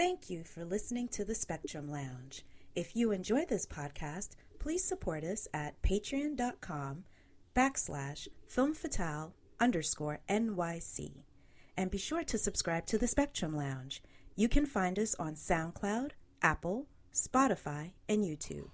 Thank you for listening to the Spectrum Lounge. If you enjoy this podcast, please support us at patreon.com backslash filmfatale underscore NYC. And be sure to subscribe to the Spectrum Lounge. You can find us on SoundCloud, Apple, Spotify, and YouTube.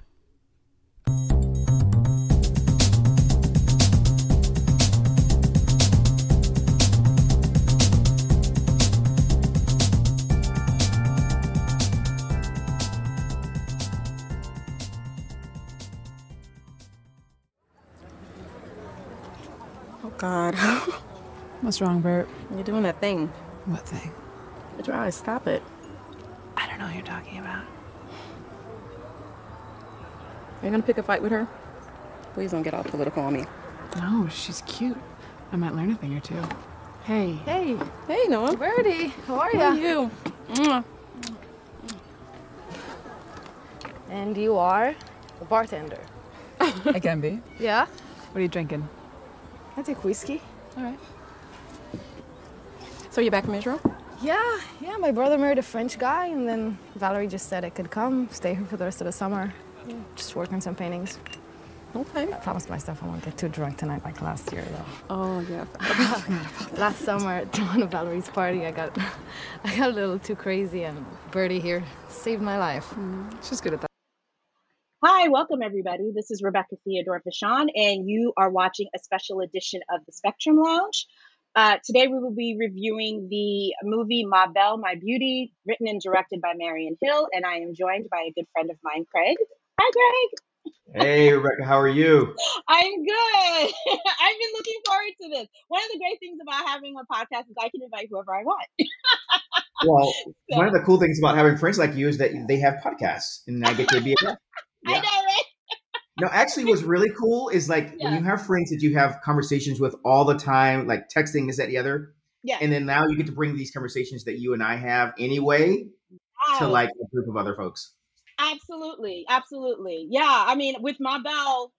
God. What's wrong, Bert? You're doing that thing. What thing? It's right. Stop it. I don't know what you're talking about. Are you gonna pick a fight with her? Please don't get all political on me. No, she's cute. I might learn a thing or two. Hey. Hey. Hey, Noah. Birdie, how are How are ya? you? And you are a bartender. I can be. Yeah? What are you drinking? I take whiskey. All right. So you're back from Israel? Yeah, yeah. My brother married a French guy, and then Valerie just said I could come, stay here for the rest of the summer, just work on some paintings. Okay. I promised myself I won't get too drunk tonight like last year, though. Oh yeah. Last summer at one of Valerie's party, I got, I got a little too crazy, and Birdie here saved my life. Mm. She's good at that. Hi, welcome everybody. This is Rebecca Theodore Vachon, and you are watching a special edition of the Spectrum Lounge. Uh, today we will be reviewing the movie Ma Belle, My Beauty, written and directed by Marion Hill, and I am joined by a good friend of mine, Craig. Hi, Craig. Hey, Rebecca, how are you? I'm good. I've been looking forward to this. One of the great things about having a podcast is I can invite whoever I want. Well, So- one of the cool things about having friends like you is that they have podcasts, and I get to be a guest. I know, right? No, actually, what's really cool is like when you have friends that you have conversations with all the time, like texting this, that, the other, Yeah. and then now you get to bring these conversations that you and I have anyway to like a group of other folks. Absolutely, absolutely. Yeah, I mean, with Ma Belle,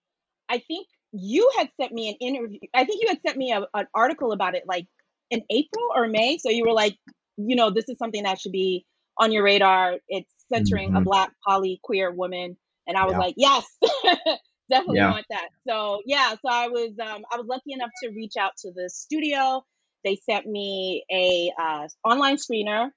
I think you had sent me an interview. I think you had sent me a, an article about it like in April or May. So you were like, you know, this is something that should be on your radar. It's centering a Mhm. black poly queer woman, and I was Yeah. like, yes, definitely Yeah. want that. So yeah, so I was um, I was lucky enough to reach out to the studio. They sent me a uh, online screener.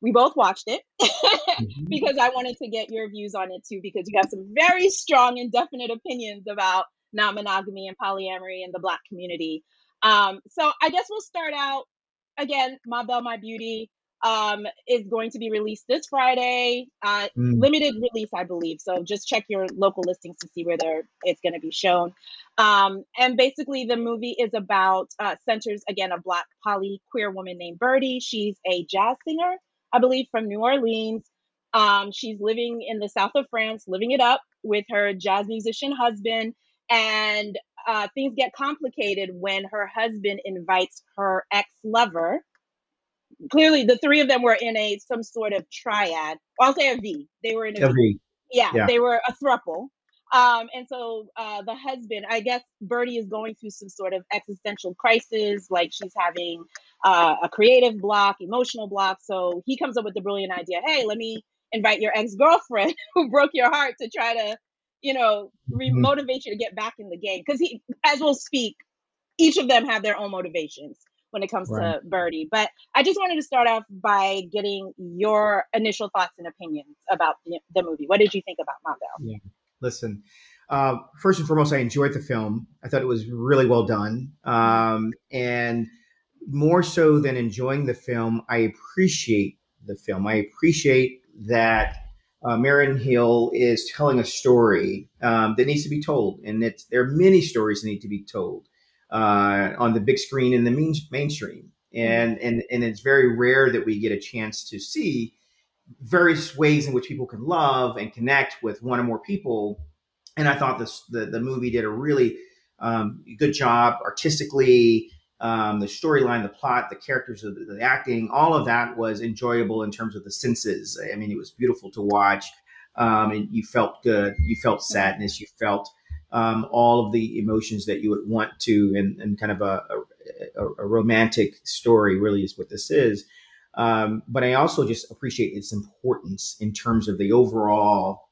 We both watched it. because I wanted to get your views on it too, because you have some very strong and definite opinions about non monogamy and polyamory in the Black community. Um, so I guess we'll start out again. Ma Belle, My Beauty um, is going to be released this Friday, uh, Mm. limited release, I believe. So just check your local listings to see where they're, it's going to be shown. Um, and basically, the movie is about uh, centers again a Black poly queer woman named Birdie. She's a jazz singer, I believe, from New Orleans. Um, she's living in the south of France, living it up with her jazz musician husband. And uh, things get complicated when her husband invites her ex lover. Clearly, the three of them were in a some sort of triad. I'll say a V. They were in a V. Every Yeah, Yeah. they were a thruple. Um, and so uh, the husband, I guess Birdie is going through some sort of existential crisis, like she's having uh, a creative block, emotional block. So he comes up with the brilliant idea hey, let me invite your ex girlfriend who broke your heart to try to, you know, re- Mhm. motivate you to get back in the game. Because he, as we'll speak, each of them have their own motivations when it comes Right. to Birdie. But I just wanted to start off by getting your initial thoughts and opinions about the, the movie. What did you think about Ma Belle? listen. Uh, first and foremost, I enjoyed the film. I thought it was really well done. Um, and more so than enjoying the film, I appreciate the film. I appreciate that uh, Marion Hill is telling a story um, that needs to be told. And it's, there are many stories that need to be told uh, on the big screen in the main, mainstream. And, and, and it's very rare that we get a chance to see various ways in which people can love and connect with one or more people. And I thought this the, the movie did a really um, good job artistically. Um, the storyline, the plot, the characters, the, the acting, all of that was enjoyable in terms of the senses. I mean, it was beautiful to watch, um, and you felt good. You felt sadness. You felt um, all of the emotions that you would want to, and, and kind of a, a, a romantic story really is what this is. Um, but I also just appreciate its importance in terms of the overall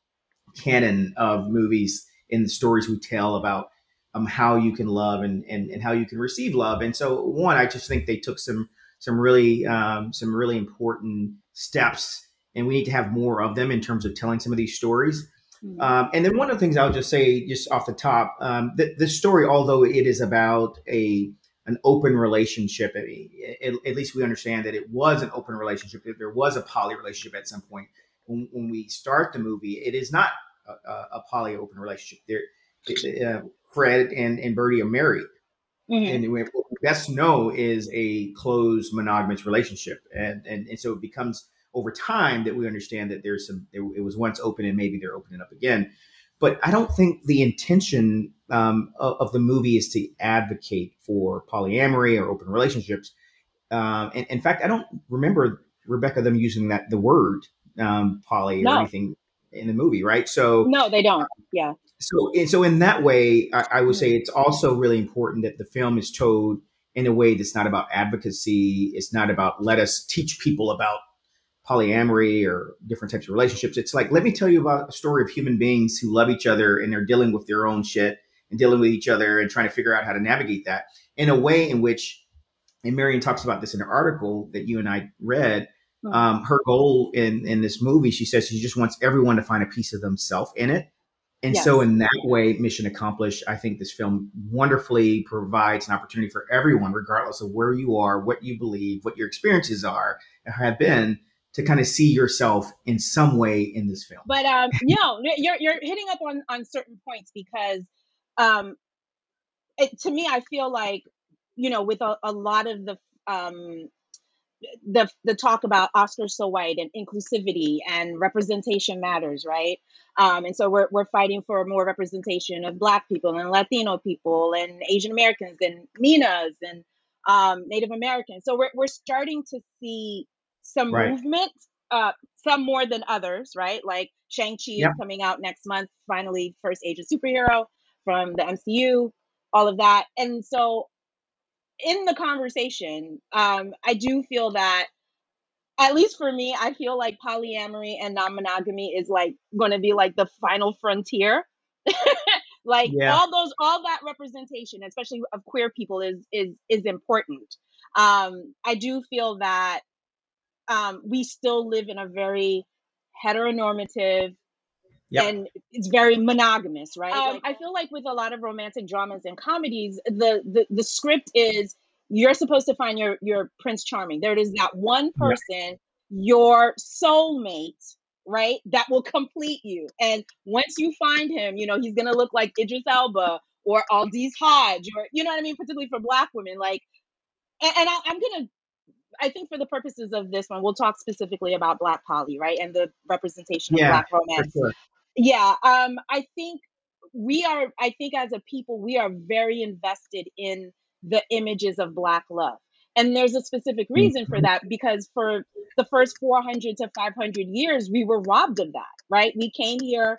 canon of movies and the stories we tell about um, how you can love and, and, and how you can receive love. And so, one, I just think they took some some really um, some really important steps, and we need to have more of them in terms of telling some of these stories. Mm-hmm. Um, and then one of the things I'll just say, just off the top, um, the, the story, although it is about a an open relationship, at, at, least we understand that it was an open relationship. That there was a poly relationship at some point. When, when we start the movie, it is not a, a poly open relationship. There, uh, Fred and, and Birdie are married. Mm-hmm. And what we best know is a closed monogamous relationship. And, and, and so it becomes over time that we understand that there's some, it was once open and maybe they're opening up again. But I don't think the intention um, of, of, the movie is to advocate for polyamory or open relationships. Um, and in fact, I don't remember Rebecca them using that the word um, poly no. or anything in the movie, right? So no, they don't. Yeah. So so in that way, I, I would say it's also really important that the film is told in a way that's not about advocacy. It's not about let us teach people about polyamory or different types of relationships. It's like let me tell you about a story of human beings who love each other and they're dealing with their own shit and dealing with each other and trying to figure out how to navigate that in a way in which, and Marion talks about this in an article that you and I read Hmm. Um, her goal in in this movie, she says she just wants everyone to find a piece of themselves in it. And yes. so, in that way, mission accomplished. I think this film wonderfully provides an opportunity for everyone, regardless of where you are, what you believe, what your experiences are, have been, to kind of see yourself in some way in this film. But um, no, you're you're hitting up on on certain points because, um, it, to me, I feel like you know, with a, a lot of the um the the talk about Oscars so white and inclusivity and representation matters, right? Um, and so we're we're fighting for more representation of Black people and Latino people and Asian Americans and Minas and um, Native Americans. So we're we're starting to see some right. movement, uh, some more than others, right? Like Shang Chi yep. is coming out next month, finally, first Asian superhero from the MCU, all of that, and so in the conversation, um, I do feel that, at least for me, I feel like polyamory and non monogamy is like going to be like the final frontier. like yeah. all those, all that representation, especially of queer people, is is is important. Um, I do feel that um, we still live in a very heteronormative Yep. and it's very monogamous, right? Um, like, I feel like with a lot of romantic dramas and comedies, the, the the script is you're supposed to find your your Prince Charming. There is that one person, yep. your soulmate, right? That will complete you. And once you find him, you know he's gonna look like Idris Elba or Aldis Hodge, or you know what I mean, particularly for Black women. Like, and, and I, I'm gonna I think for the purposes of this one, we'll talk specifically about Black poly, right, and the representation of Black romance. Sure yeah um i think we are i think as a people we are very invested in the images of black love and there's a specific reason for mm-hmm. that because for the first 400 to 500 years we were robbed of that right we came here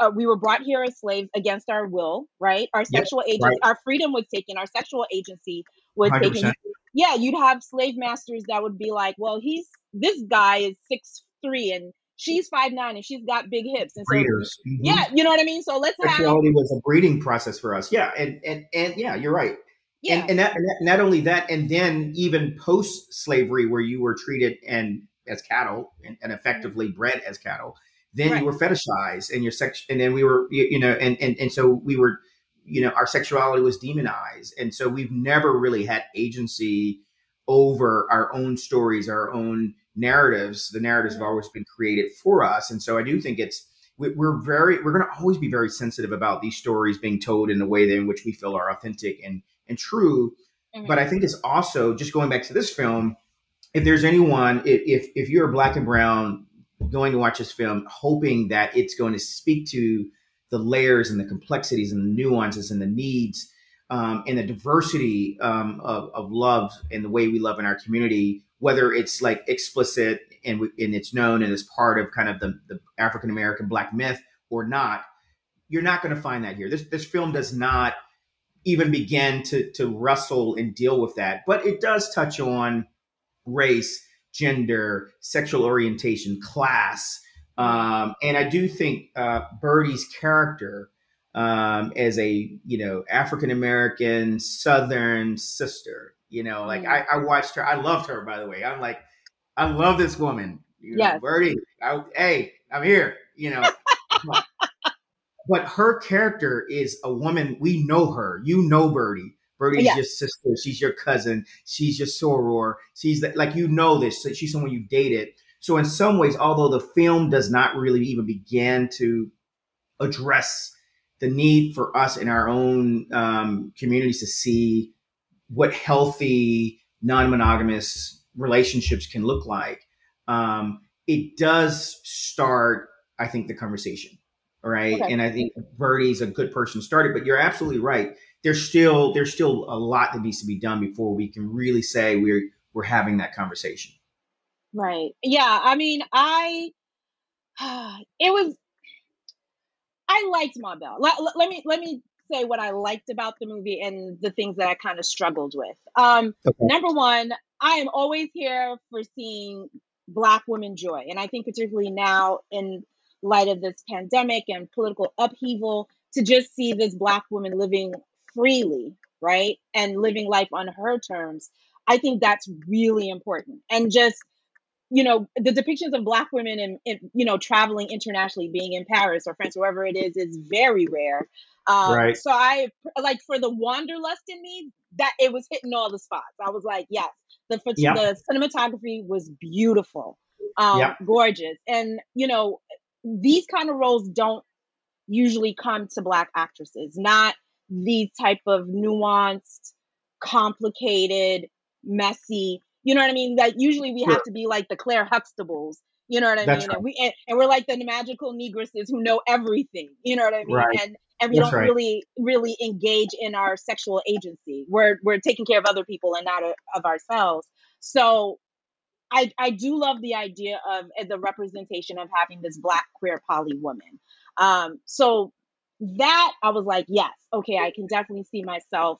uh, we were brought here as slaves against our will right our sexual yep, agency right. our freedom was taken our sexual agency was 100%. taken yeah you'd have slave masters that would be like well he's this guy is six three and she's five nine and she's got big hips and so Breeders. Mm-hmm. yeah you know what i mean so let's sexuality have... was a breeding process for us yeah and and and yeah you're right yeah. And, and, that, and that not only that and then even post slavery where you were treated and as cattle and, and effectively bred as cattle then right. you were fetishized and your sex and then we were you, you know and, and and so we were you know our sexuality was demonized and so we've never really had agency over our own stories our own narratives, the narratives have always been created for us. And so I do think it's, we're very, we're going to always be very sensitive about these stories being told in the way in which we feel are authentic and, and true. Mm-hmm. But I think it's also just going back to this film. If there's anyone, if, if you're black and brown going to watch this film, hoping that it's going to speak to the layers and the complexities and the nuances and the needs um, and the diversity um, of, of love and the way we love in our community, whether it's like explicit and, and it's known and is part of kind of the, the African American black myth or not, you're not going to find that here. This this film does not even begin to to wrestle and deal with that, but it does touch on race gender, sexual orientation, class. Um, and I do think uh, Birdie's character um, as a you know African American Southern sister, you know, like mm. I, I, watched her. I loved her, by the way. I'm like, I love this woman. You know, yes. Birdie. I, hey, I'm here. You know. but her character is a woman. We know her. You know Birdie. Birdie's yes. your sister. She's your cousin. She's your soror. She's the, like you know this. She's someone you've dated. So in some ways, although the film does not really even begin to address the need for us in our own um, communities to see what healthy non-monogamous relationships can look like, um, it does start, I think, the conversation. Right. Okay. And I think Birdie's a good person started, but you're absolutely right. There's still there's still a lot that needs to be done before we can really say we're we're having that conversation. Right. Yeah. I mean, I it was I liked Ma Belle. Let, let, me let me say what I liked about the movie and the things that I kind of struggled with. Um, okay. Number one, I am always here for seeing Black women joy, and I think particularly now in light of this pandemic and political upheaval, to just see this Black woman living freely, right, and living life on her terms. I think that's really important, and just you know the depictions of black women and you know traveling internationally being in paris or france wherever it is is very rare um, right. so i like for the wanderlust in me that it was hitting all the spots i was like yes the, yep. the cinematography was beautiful um, yep. gorgeous and you know these kind of roles don't usually come to black actresses not these type of nuanced complicated messy you know what I mean? Like usually we sure. have to be like the Claire Huxtables. You know what I That's mean? Right. And we and, and, we're like the magical negresses who know everything. You know what I mean? Right. And and we That's don't right. really really engage in our sexual agency. We're we're taking care of other people and not a, of ourselves. So I I do love the idea of uh, the representation of having this black queer poly woman. Um, so that I was like, yes, okay, I can definitely see myself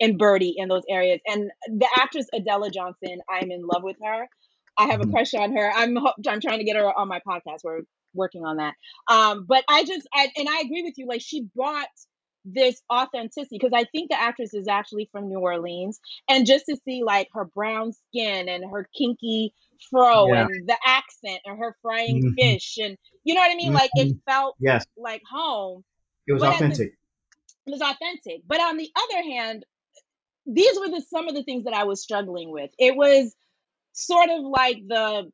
and Birdie in those areas. And the actress Idella Johnson, I'm in love with her. I have a mm-hmm. crush on her. I'm I'm trying to get her on my podcast. We're working on that. Um, but I just I, and I agree with you. Like she brought this authenticity because I think the actress is actually from New Orleans, and just to see like her brown skin and her kinky fro yeah. and the accent and her frying mm-hmm. fish and you know what I mean. Mm-hmm. Like it mm-hmm. felt yes. like home. It was authentic. The, it was authentic. But on the other hand, these were the some of the things that I was struggling with. It was sort of like the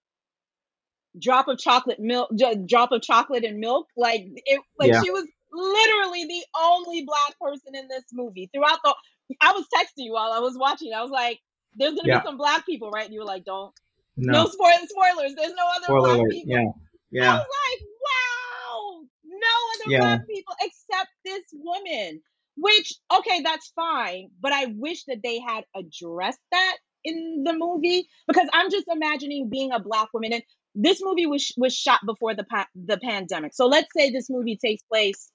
drop of chocolate milk drop of chocolate and milk like it like yeah. she was literally the only black person in this movie throughout the I was texting you while I was watching. I was like, there's gonna yeah. be some black people, right? And you were like, don't no, no spoilers, spoilers. There's no other Spoiler black alert. people. Yeah. Yeah. I was like, wow, no other yeah. black people except this woman. Which, okay, that's fine. But I wish that they had addressed that in the movie because I'm just imagining being a black woman. And this movie was was shot before the pa- the pandemic. So let's say this movie takes place,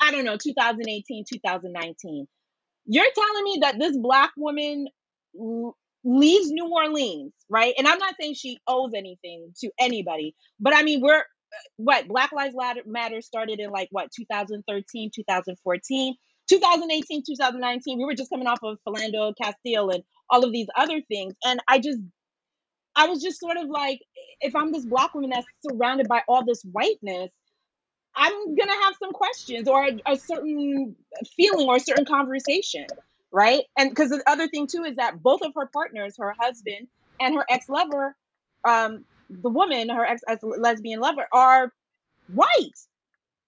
I don't know, 2018, 2019. You're telling me that this black woman leaves New Orleans, right? And I'm not saying she owes anything to anybody, but I mean, we're uh, what Black Lives Matter started in like what 2013, 2014 2018, 2019, we were just coming off of Philando Castile and all of these other things. And I just, I was just sort of like, if I'm this black woman that's surrounded by all this whiteness, I'm gonna have some questions or a, a certain feeling or a certain conversation, right? And because the other thing too is that both of her partners, her husband and her ex lover, um, the woman, her ex lesbian lover, are white.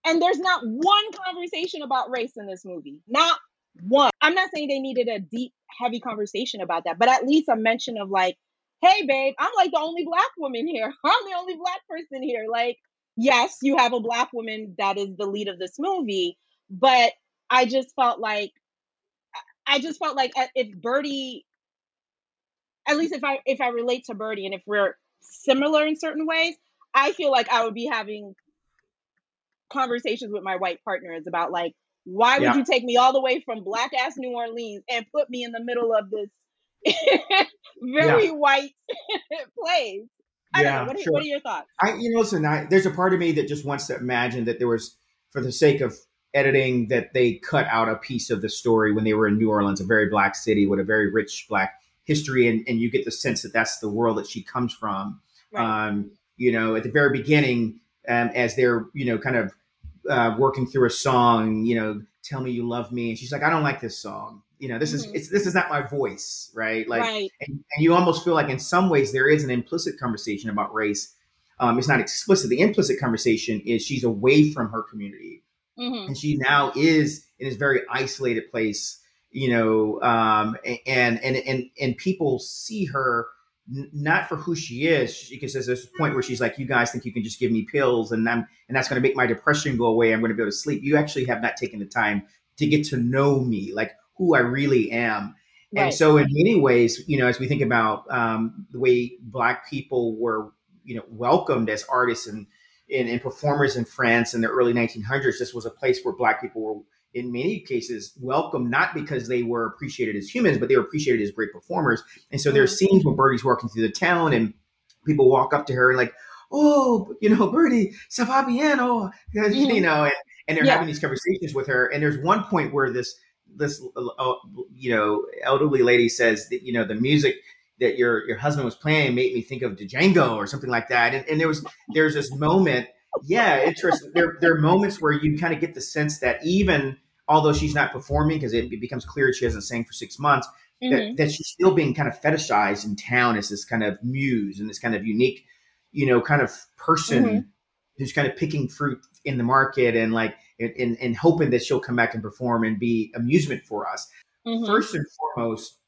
And there's not one conversation about race in this movie. Not one. I'm not saying they needed a deep, heavy conversation about that, but at least a mention of like, hey, babe, I'm like the only black woman here. I'm the only black person here. Like, yes, you have a black woman that is the lead of this movie, but I just felt like, I just felt like uh, if Birdie, at least if I if I relate to Birdie and if we're similar in certain ways, I feel like I would be having conversations with my white partners about like why would yeah. you take me all the way from black ass New Orleans and put me in the middle of this very white plays. I don't Yeah, know. What, are- sure. what are your thoughts? I, you know, listen, I, there's a part of me that just wants to imagine that there was, for the sake of editing, that they cut out a piece of the story when they were in New Orleans, a very black city with a very rich black history, and, and you get the sense that that's the world that she comes from. Right. Um, you know, at the very beginning, um, as they're, you know, kind of uh, working through a song, you know, tell me you love me, and she's like, I don't like this song. You know, this is Mhm. it's this is not my voice, right? Like, right. and, and you almost feel like in some ways there is an implicit conversation about race. Um, it's not explicit. The implicit conversation is she's away from her community, hmm and she now is in this very isolated place. You know, um, and and and and people see her n- not for who she is, because there's this point where she's like, "You guys think you can just give me pills, and I'm and that's going to make my depression go away. I'm going to be able to sleep." You actually have not taken the time to get to know me, like who I really am. And so, in many ways, you know, as we think about um, the way Black people were, you know, welcomed as artists and, and and performers in France in the early 1900s, this was a place where Black people were, in many cases, welcomed not because they were appreciated as humans, but they were appreciated as great performers. And so, there's scenes where Birdie's walking through the town, and people walk up to her and like, "Oh, you know, Birdie, ça va bien?" Oh, you know, and, and they're Yeah. having these conversations with her. And there's one point where this this uh, you know elderly lady says that you know the music that your your husband was playing made me think of Django or something like that. And, and there was there's this moment, yeah, interesting. There there are moments where you kind of get the sense that even although she's not performing because it, it becomes clear she hasn't sang for six months, Mhm. that, that she's still being kind of fetishized in town as this kind of muse and this kind of unique, you know, kind of person Mhm. who's kind of picking fruit in the market and like and, and, and hoping that she'll come back and perform and be amusement for us. Mhm. First and foremost,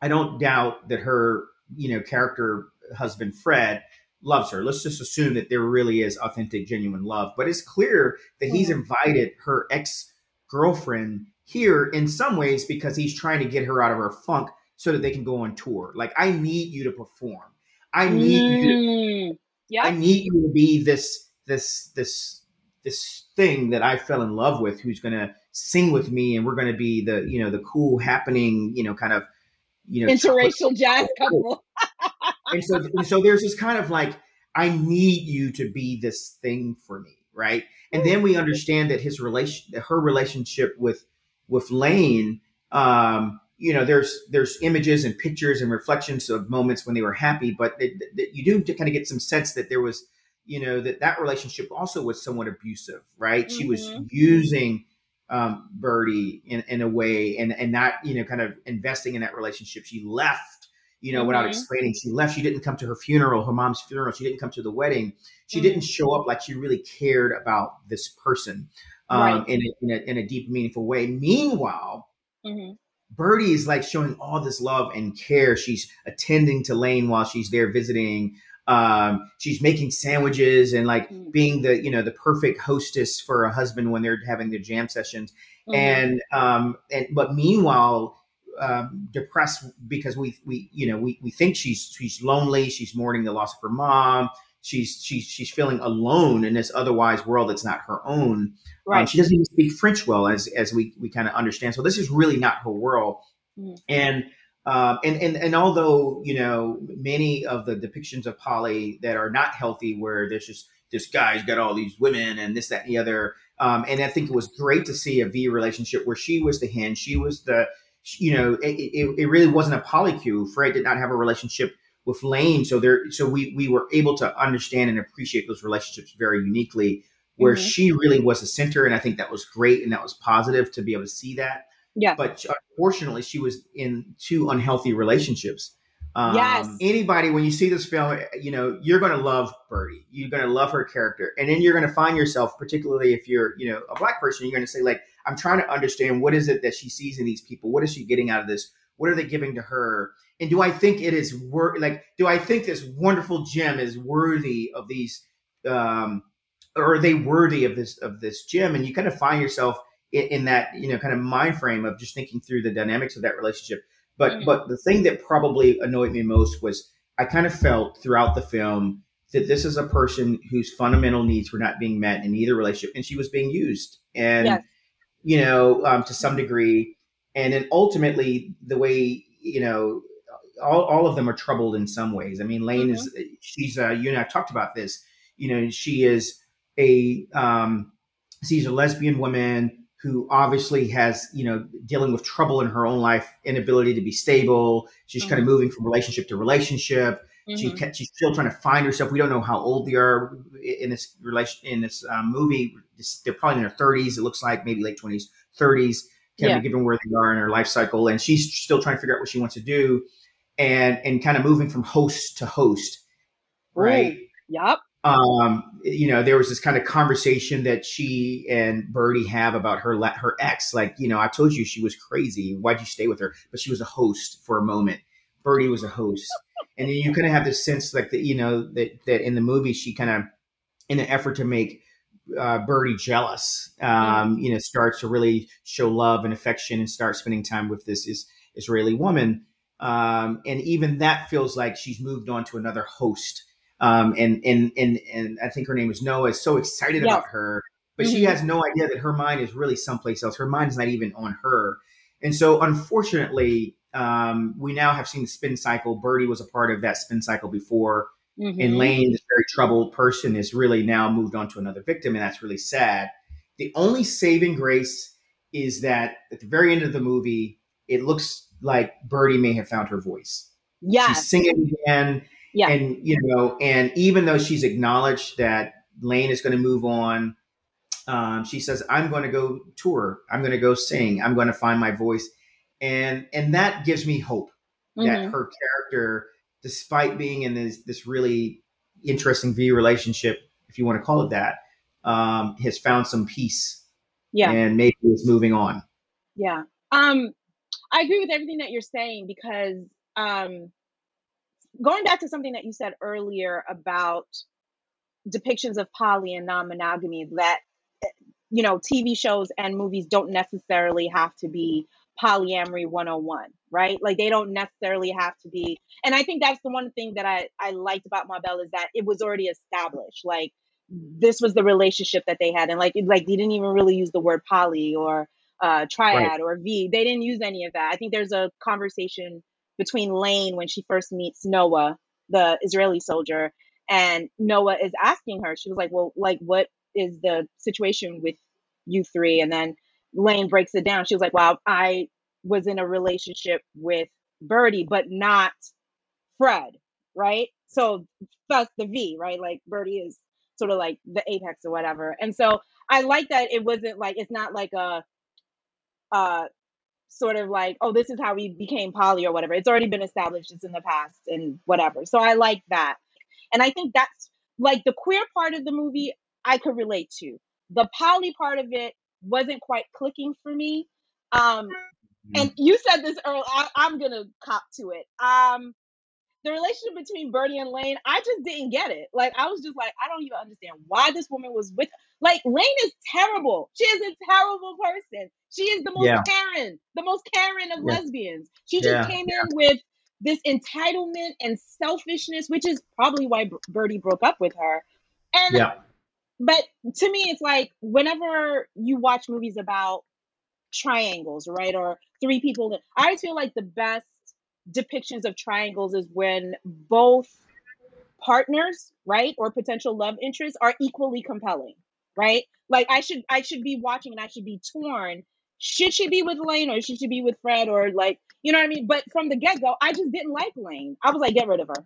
I don't doubt that her, you know, character husband Fred loves her. Let's just assume that there really is authentic, genuine love. But it's clear that he's invited her ex girlfriend here in some ways because he's trying to get her out of her funk so that they can go on tour. Like, I need you to perform. I need you to Mm. Yeah. I need you to be this this this this thing that I fell in love with who's going to sing with me and we're going to be the you know the cool happening you know kind of you know Interracial jazz couple. and so and so there's this kind of like I need you to be this thing for me right? And then we understand that his relation her relationship with with Lane um you know there's there's images and pictures and reflections of moments when they were happy but it, it- you do to kind of get some sense that there was you know that that relationship also was somewhat abusive right? She was Mhm. using um birdie in, in a way and and not you know kind of investing in that relationship. She left you know without Mhm. explaining. She left. She didn't come to her funeral her mom's funeral. She didn't come to the wedding she Mhm. didn't show up like she really cared about this person um, Right. in, a, in, a, in a deep meaningful way meanwhile Mhm. Birdie is like showing all this love and care. She's attending to Lane while she's there visiting. Um, she's making sandwiches and like Mm. being the you know the perfect hostess for a husband when they're having their jam sessions. Mhm. And um, and but meanwhile, um, depressed because we we you know we we think she's she's lonely. She's mourning the loss of her mom. She's she's she's feeling alone in this otherwise world that's not her own. Um, right. she doesn't even speak French well, as as we we kind of understand. So this is really not her world. Mhm. And um, and and and although you know many of the depictions of poly that are not healthy, where there's just this guy's got all these women and this that and the other, um, and I think it was great to see a V relationship where she was the hen, she was the you know it, it, it really wasn't a polycule. Fred did not have a relationship with Lane, so there so we we were able to understand and appreciate those relationships very uniquely where Mhm. she really was the center. And I think that was great and that was positive to be able to see that. Yeah. But unfortunately, she was in two unhealthy relationships. Um, Yes. Anybody, when you see this film, you know, you're going to love Birdie. You're going to love her character. And then you're going to find yourself, particularly if you're, you know, a black person, you're going to say, like, I'm trying to understand what is it that she sees in these people? What is she getting out of this? What are they giving to her? And do I think it is worth like, do I think this wonderful gem is worthy of these, um, or are they worthy of this of this gem? and you kind of find yourself in, in that you know kind of mind frame of just thinking through the dynamics of that relationship but Mhm. but the thing that probably annoyed me most was i kind of felt throughout the film that this is a person whose fundamental needs were not being met in either relationship and she was being used and Yes. you know um, to some degree and then ultimately the way you know all, all of them are troubled in some ways. I mean, Lane mm-hmm. is she's uh, you and I've talked about this. You know, she is a um, she's a lesbian woman who obviously has you know dealing with trouble in her own life, inability to be stable. She's mm-hmm. kind of moving from relationship to relationship. Mm-hmm. She she's still trying to find herself. We don't know how old they are in this relation in this um, movie. They're probably in their thirties. It looks like maybe late twenties, thirties. Kind yeah. of given where they are in her life cycle, and she's still trying to figure out what she wants to do, and and kind of moving from host to host, right? Yep. Um, you know, there was this kind of conversation that she and Birdie have about her her ex. Like, you know, I told you she was crazy. Why'd you stay with her? But she was a host for a moment. Birdie was a host, and then you kind of have this sense, like that, you know, that that in the movie she kind of, in an effort to make uh, Birdie jealous, um, mm-hmm. you know, starts to really show love and affection and start spending time with this is, Israeli woman. Um, and even that feels like she's moved on to another host. Um, and, and, and, and I think her name is Noah is so excited about her, but mm-hmm. she has no idea that her mind is really someplace else. Her mind is not even on her. And so unfortunately, um, we now have seen the spin cycle. Birdie was a part of that spin cycle before. Mm-hmm. And Lane, this very troubled person, is really now moved on to another victim, and that's really sad. The only saving grace is that at the very end of the movie, it looks like Birdie may have found her voice. Yeah, she's singing again. Yeah, and you know, and even though she's acknowledged that Lane is going to move on, um, she says, "I'm going to go tour. I'm going to go sing. I'm going to find my voice," and and that gives me hope mm-hmm. that her character despite being in this this really interesting V relationship, if you want to call it that, um, has found some peace. Yeah. And maybe is moving on. Yeah. Um, I agree with everything that you're saying because um, going back to something that you said earlier about depictions of poly and non-monogamy that you know TV shows and movies don't necessarily have to be polyamory 101 right? Like they don't necessarily have to be and i think that's the one thing that i i liked about Ma Belle is that it was already established like this was the relationship that they had and like like they didn't even really use the word poly or uh triad right. or v they didn't use any of that i think there's a conversation between lane when she first meets noah the israeli soldier and noah is asking her she was like well like what is the situation with you three and then Lane breaks it down. She was like, "Well, I was in a relationship with Birdie, but not Fred, right? So that's the V, right? Like Birdie is sort of like the apex or whatever. And so I like that it wasn't like it's not like a uh sort of like, oh, this is how we became poly or whatever. It's already been established, it's in the past and whatever. So I like that. And I think that's like the queer part of the movie I could relate to. The poly part of it wasn't quite clicking for me. Um, mm-hmm. and you said this earlier. I, I'm gonna cop to it. Um, the relationship between Birdie and Lane, I just didn't get it. Like I was just like, I don't even understand why this woman was with. Like Lane is terrible. She is a terrible person. She is the most yeah. Karen, the most Karen of yeah. lesbians. She just yeah. came in with this entitlement and selfishness, which is probably why Birdie broke up with her. And yeah but to me it's like whenever you watch movies about triangles right or three people i always feel like the best depictions of triangles is when both partners right or potential love interests are equally compelling right? Like i should i should be watching and i should be torn. Should she be with lane or should she be with fred or like you know what i mean? But from the get-go i just didn't like lane. I was like get rid of her.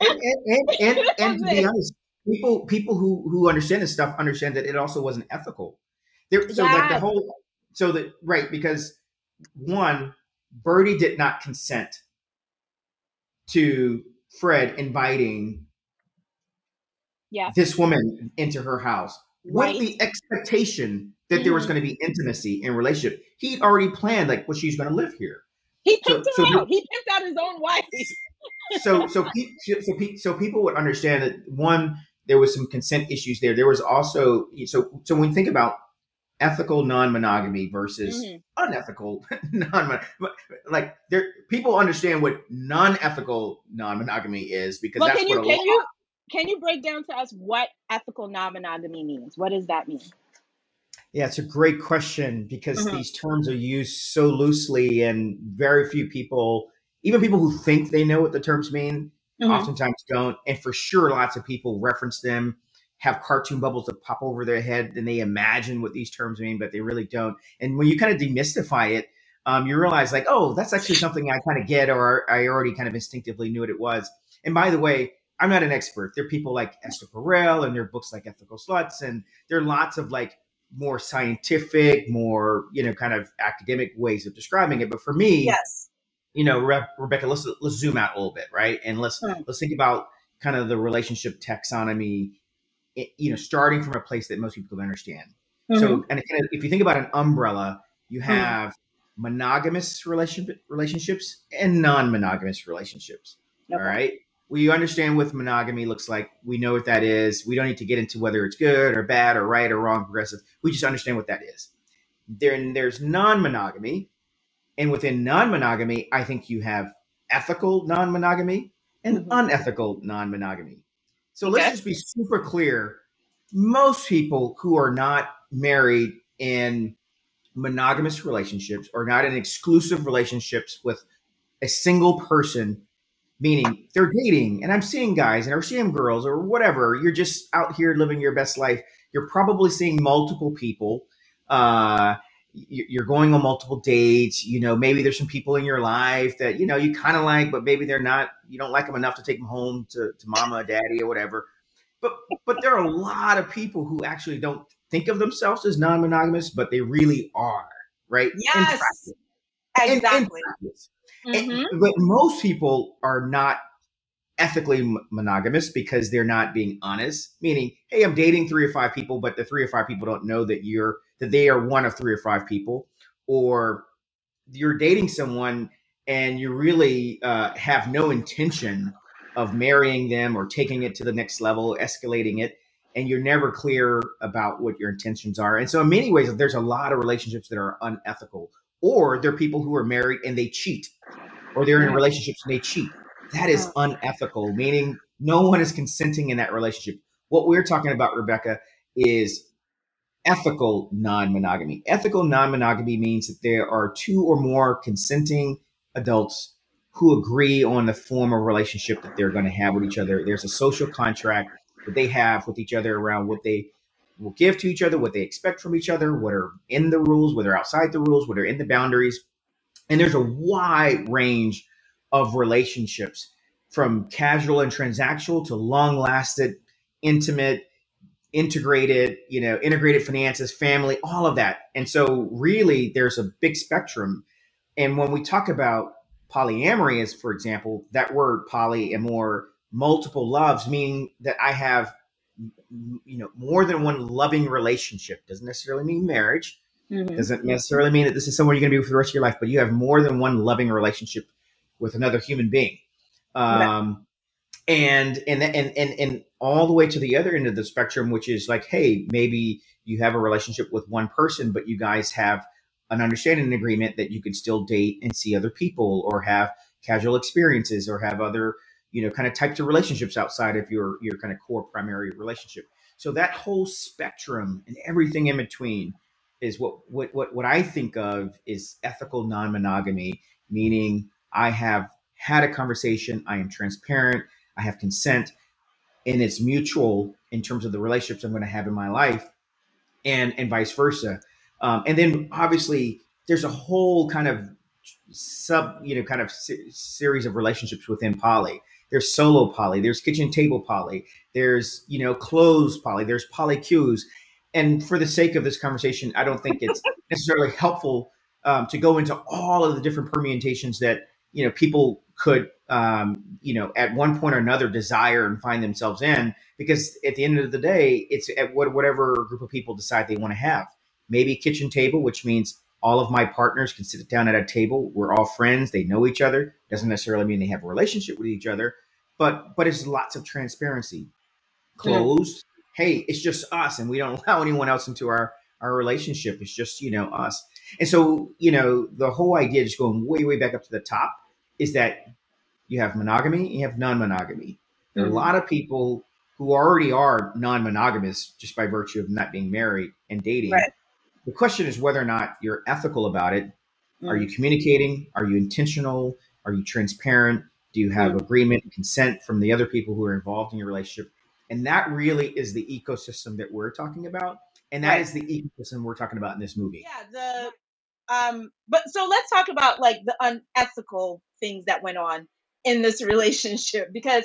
And, and, and, and, to be honest people people who who understand this stuff understand that it also wasn't ethical. There, so like the whole so that right because one Birdie did not consent to Fred inviting yeah. this woman into her house right. with the expectation that mm-hmm. there was mm-hmm. going to be intimacy in relationship. He'd already planned like, well, she's going to live here. He picked so, so out. He picked out his own wife. so so so so people would understand that one there was some consent issues there. There was also so so when you think about ethical non-monogamy versus mm-hmm. unethical non monogamy. like there people understand what non-ethical non-monogamy is because well, that's can you, what can you can you break down to us what ethical non-monogamy means what does that mean yeah it's a great question because mm-hmm. these terms are used so loosely and very few people even people who think they know what the terms mean Mhm. oftentimes don't. And for sure, lots of people reference them, have cartoon bubbles that pop over their head, and they imagine what these terms mean, but they really don't. And when you kind of demystify it, um, you realize like, oh, that's actually something I kind of get, or I already kind of instinctively knew what it was. And by the way, I'm not an expert. There are people like Esther Perel, and there are books like Ethical Sluts, and there are lots of like more scientific, more you know, kind of academic ways of describing it. But for me, Yes. you know, Re- Rebecca, let's let's zoom out a little bit, right? And let's Hmm. let's think about kind of the relationship taxonomy, it, you know, starting from a place that most people understand. Mhm. So, and if you think about an umbrella, you Hmm. have monogamous relationship relationships and non-monogamous relationships. All right. We understand what monogamy looks like. We know what that is. We don't need to get into whether it's good or bad or right or wrong, progressive. We just understand what that is. Then there's non-monogamy, and within non-monogamy, I think you have ethical non-monogamy and Mhm. unethical non-monogamy. So let's Okay. just be super clear. Most people who are not married in monogamous relationships or not in exclusive relationships with a single person, meaning they're dating, and I'm seeing guys and I'm seeing girls or whatever. You're just out here living your best life. You're probably seeing multiple people. Uh, you're going on multiple dates. You know, maybe there's some people in your life that you know you kind of like, but maybe they're not. You don't like them enough to take them home to, to mama, daddy, or whatever. But but there are a lot of people who actually don't think of themselves as non-monogamous, but they really are, right? Yes. practice. In- in Exactly. Mhm. And- but most people are not ethically monogamous because they're not being honest meaning hey i'm dating three or five people but the three or five people don't know that you're that they are one of three or five people or you're dating someone and you really uh, have no intention of marrying them or taking it to the next level escalating it and you're never clear about what your intentions are. And so in many ways there's a lot of relationships that are unethical or there are people who are married and they cheat or they're in relationships and they cheat. That is unethical meaning no one is consenting in that relationship. What we're talking about rebecca is ethical non-monogamy. Ethical non-monogamy means that there are two or more consenting adults who agree on the form of relationship that they're going to have with each other. There's a social contract that they have with each other around what they will give to each other what they expect from each other what are in the rules what are outside the rules what are in the boundaries. And there's a wide range of relationships from casual and transactional to long lasted intimate integrated you know integrated finances family all of that and so really there's a big spectrum and when we talk about polyamory as for example that word poly and more multiple loves meaning that i have you know more than one loving relationship doesn't necessarily mean marriage Mhm. doesn't necessarily mean that this is someone you're going to be with for the rest of your life, but you have more than one loving relationship with another human being. Um, and, and, and, and, and all the way to the other end of the spectrum, which is like, hey, maybe you have a relationship with one person, but you guys have an understanding and agreement that you can still date and see other people or have casual experiences or have other, you know, kind of types of relationships outside of your, your kind of core primary relationship. So that whole spectrum and everything in between is what what what, what I think of is ethical non-monogamy, meaning I have had a conversation, I am transparent, I have consent, and it's mutual in terms of the relationships I'm going to have in my life, and and vice versa. Um, and then obviously there's a whole kind of sub you know kind of se- series of relationships within poly. There's solo poly, there's kitchen table poly, there's you know closed poly, there's polycules and for the sake of this conversation, I don't think it's necessarily helpful um, to go into all of the different permutations that you know people could um, you know at one point or another desire and find themselves in, because at the end of the day, it's at what, whatever group of people decide they want to have. Maybe kitchen table, which means all of my partners can sit down at a table. We're all friends. They know each other. Doesn't necessarily mean they have a relationship with each other, but but it's lots of transparency. Closed hey, it's just us and we don't allow anyone else into our our relationship. It's just, you know, us. And so, you know, the whole idea just going way, way back up to the top is that you have monogamy, you have non-monogamy. There are a lot of people who already are non-monogamous just by virtue of not being married and dating. Right. The question is whether or not you're ethical about it. Are Mhm. you communicating? Are you intentional? Are you transparent? Do you have agreement and consent from the other people who are involved in your relationship? And that really is the ecosystem that we're talking about. And that Right. is the ecosystem we're talking about in this movie. Yeah, the um but so let's talk about like the unethical things that went on in this relationship because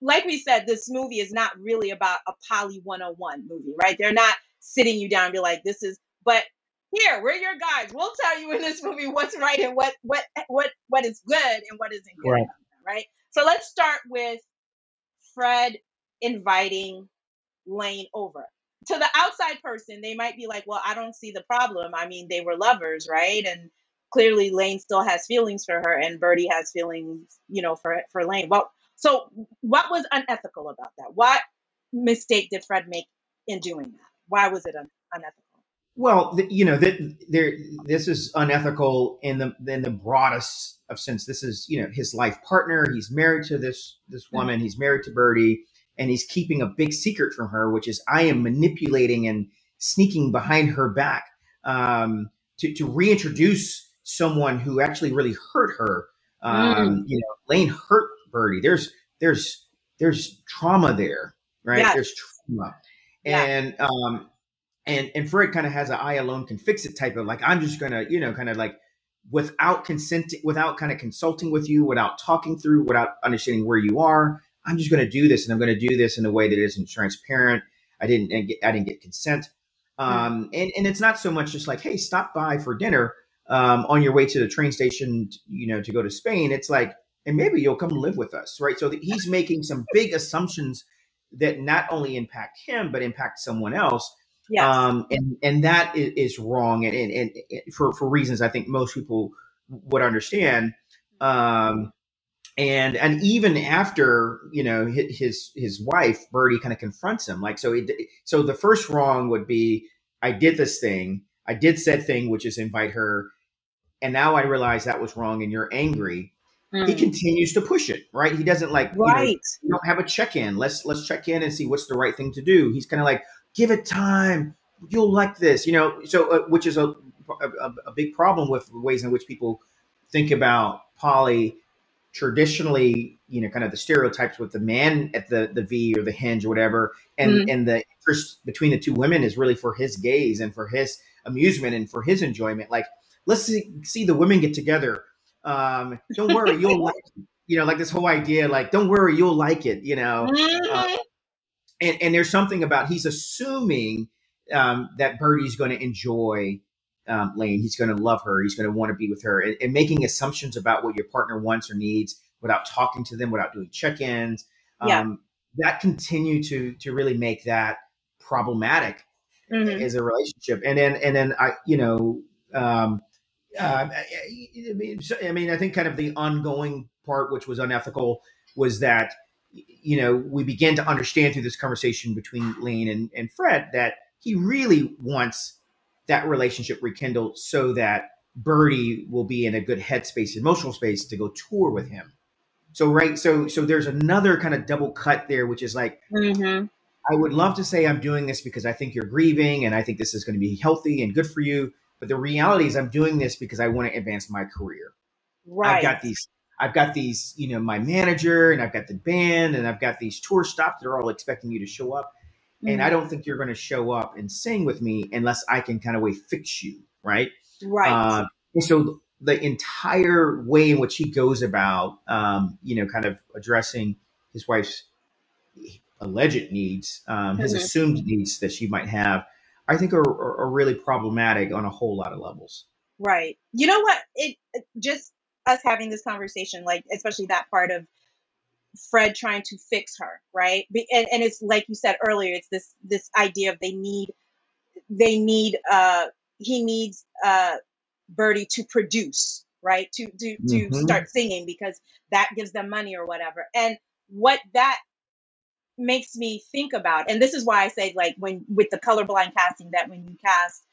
like we said this movie is not really about a poly 101 movie, right? They're not sitting you down and be like this is but here, we're your guys. We'll tell you in this movie what's right and what what what what is good and what isn't good, Right. them, right? So let's start with Fred inviting Lane over. To the outside person, they might be like, well, I don't see the problem. I mean, they were lovers, right? And clearly Lane still has feelings for her and Birdie has feelings, you know, for for Lane. Well, so what was unethical about that? What mistake did Fred make in doing that? Why was it un- unethical? Well, you know that there, this is unethical in the in the broadest of sense. This is you know his life partner. He's married to this this mm-hmm. woman. He's married to Birdie, and he's keeping a big secret from her, which is I am manipulating and sneaking behind her back um, to to reintroduce someone who actually really hurt her. Um, You know, Lane hurt Birdie. There's there's there's trauma there, right? Yes. There's trauma, Yeah. and um, and and Fred kind of has an I alone can fix it type of like I'm just gonna you know kind of like without consenting without kind of consulting with you without talking through without understanding where you are I'm just gonna do this and I'm gonna do this in a way that isn't transparent. I didn't I get- I didn't get consent. Um, and and it's not so much just like hey stop by for dinner um, on your way to the train station you know to go to Spain. It's like and maybe you'll come live with us right? So he's making some big assumptions that not only impact him but impact someone else. Yes. um, and and that is, is wrong, and, and, and for for reasons I think most people would understand. Um, and and even after you know his his wife Birdie kind of confronts him, like so. He, so the first wrong would be I did this thing, I did said thing, which is invite her, and now I realize that was wrong, and you're angry. He Mm. continues to push it, right? He doesn't like you know, right. don't have a check-in. Let's let's check in and see what's the right thing to do. He's kind of like, give it time. You'll like this, you know. So, uh, which is a, a a big problem with ways in which people think about poly. Traditionally, you know, kind of the stereotypes with the man at the the V or the hinge or whatever, and Mhm. and the interest between the two women is really for his gaze and for his amusement and for his enjoyment. Like, let's see, see the women get together. Um, don't worry, you'll like it. You know, like this whole idea, like, don't worry, you'll like it. You know, Mhm. and, and there's something about he's assuming um, that Birdie's going to enjoy um, Lane. He's going to love her. He's going to want to be with her, and, and making assumptions about what your partner wants or needs without talking to them, without doing check-ins. Um, Yeah. That continue to to really make that problematic Mhm. as a relationship. And then and then I you know. Um, uh, I, I mean, I mean, I think kind of the ongoing part, which was unethical, was that you know we began to understand through this conversation between Lane and, and Fred that he really wants that relationship rekindled so that Birdie will be in a good headspace, emotional space to go tour with him. So right, so so there's another kind of double cut there, which is like Mhm. I would love to say I'm doing this because I think you're grieving and I think this is going to be healthy and good for you. But the reality is I'm doing this because I want to advance my career. Right. I've got these, I've got these, you know, my manager and I've got the band and I've got these tour stops that are all expecting you to show up. And I don't think you're going to show up and sing with me unless I can kind of way fix you. Right. right. Uh, and so the entire way in which he goes about, um, you know, kind of addressing his wife's alleged needs, um, his Mhm. assumed needs that she might have, I think are, are, are really problematic on a whole lot of levels. Right. You know what? It- just us having this conversation, like especially that part of Fred trying to fix her, right? And, and it's like you said earlier, it's this this idea of they need they need uh he needs uh Birdie to produce, right? To to to Mhm. start singing because that gives them money or whatever. And what that makes me think about, and this is why I say like when with the colorblind casting that when you cast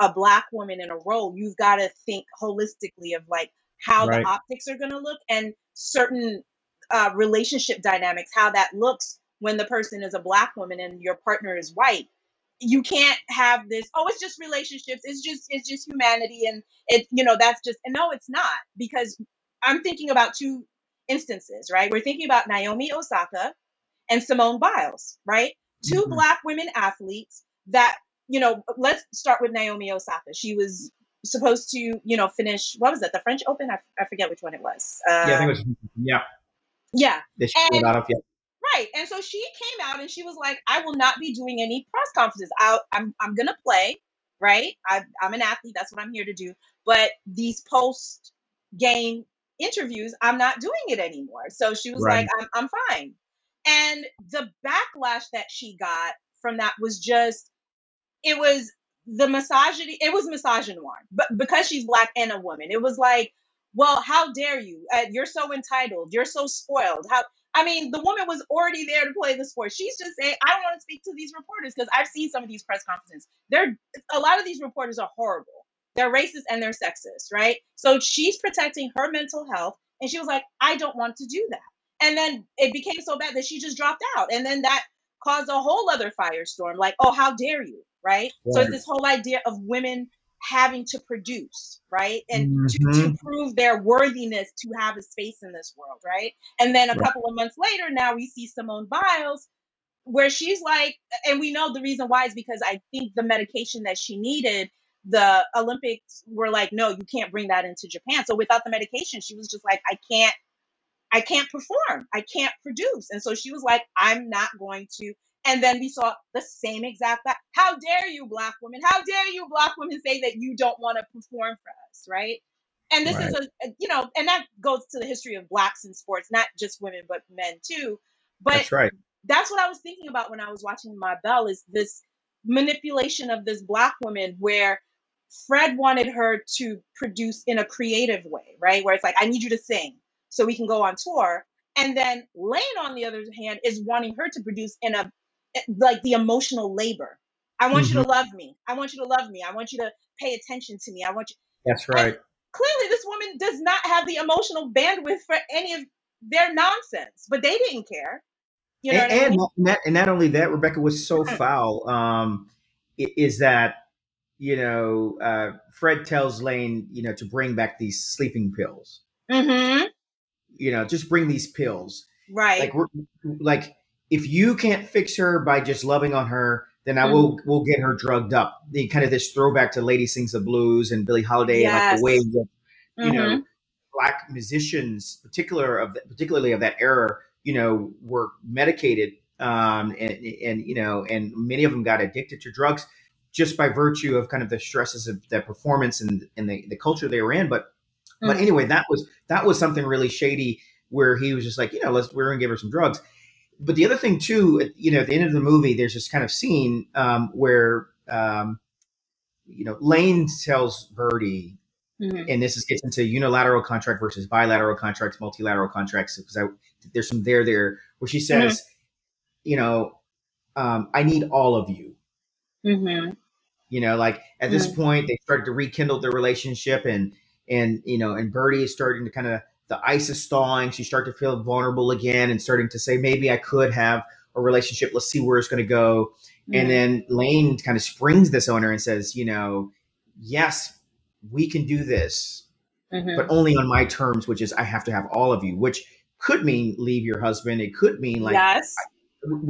a black woman in a role, you've got to think holistically of like how Right. the optics are going to look and certain uh, relationship dynamics, how that looks when the person is a black woman and your partner is white. You can't have this. Oh, it's just relationships. It's just it's just humanity, and it you know that's just and no, it's not because I'm thinking about two instances, right? We're thinking about Naomi Osaka and Simone Biles, right? 2 Mhm. black women athletes that, you know, let's start with Naomi Osaka. She was supposed to, you know, finish, what was it, the French Open? I, I forget which one it was. Uh, yeah, I think it was. Yeah, yeah, they should And- out of. Right. And so she came out and she was like, I will not be doing any press conferences. I, I'm, I'm going to play, right? I, I'm an athlete. That's what I'm here to do. But these post game interviews, I'm not doing it anymore. So she was Right. like, I'm, I'm fine. And the backlash that she got from that was just, it was the misogyny, it was misogynoir, but because she's black and a woman, it was like, well, how dare you? Uh, you're so entitled. You're so spoiled. How, I mean, the woman was already there to play the sport. She's just saying, I don't want to speak to these reporters because I've seen some of these press conferences. They're a lot of these reporters are horrible. They're racist and they're sexist, right? So she's protecting her mental health, and she was like, I don't want to do that. And then it became so bad that she just dropped out, and then that caused a whole other firestorm. Like, oh, how dare you, right? So it's this whole idea of women having to produce, right? And to, to Mhm. prove their worthiness to have a space in this world, right? And then a Right. couple of months later, now we see Simone Biles, where she's like, and we know the reason why is because I think the medication that she needed, the Olympics were like, no, you can't bring that into Japan. So without the medication, she was just like, I can't, I can't perform, I can't produce. And so she was like, I'm not going to. And then we saw the same exact fact. How dare you, black women? How dare you, black women, say that you don't want to perform for us, right? And this is a, a- you know, and that goes to the history of blacks in sports, not just women, but men too. But that's right. that's what I was thinking about when I was watching Ma Belle is this manipulation of this black woman where Fred wanted her to produce in a creative way, right? Where it's like, I need you to sing so we can go on tour. And then Lane, on the other hand, is wanting her to produce in a like the emotional labor. I want you to love me. I want you to love me. I want you to pay attention to me. I want you. That's right. Clearly, this woman does not have the emotional bandwidth for any of their nonsense, but they didn't care. You know and, I and, mean? not, not- and not only that, Rebecca was so foul. Um, is that you know uh, Fred tells Lane you know to bring back these sleeping pills. Mm-hmm. You know, just bring these pills. Right. Like we're like if you can't fix her by just loving on her, then I Mm-hmm. will will get her drugged up. The kind of this throwback to Lady Sings the Blues and Billie Holiday and like the way that you know Mhm. black musicians, particular of particularly of that era, you know, were medicated, um, and and you know, and many of them got addicted to drugs just by virtue of kind of the stresses of that performance and and the, the culture they were in. But but Mhm. anyway, that was that was something really shady where he was just like, you know, let's we're gonna give her some drugs. But the other thing too, at- you know, at the end of the movie, there's this kind of scene um, where um, you know Lane tells Birdie Mhm. and this is gets into unilateral contract versus bilateral contracts, multilateral contracts. Because I there's some there there where she says, you know, um, I need all of you. Mhm. You know, like at this point they started to rekindle their relationship, and and you know, and Birdie is starting to kind of the ice is thawing. So She started to feel vulnerable again, and starting to say maybe I could have a relationship. Let's see where it's going to go. And then Lane kind of springs this on her and says, you know, yes, we can do this. Mhm. but only on my terms, which is I have to have all of you, which could mean leave your husband. It could mean like yes.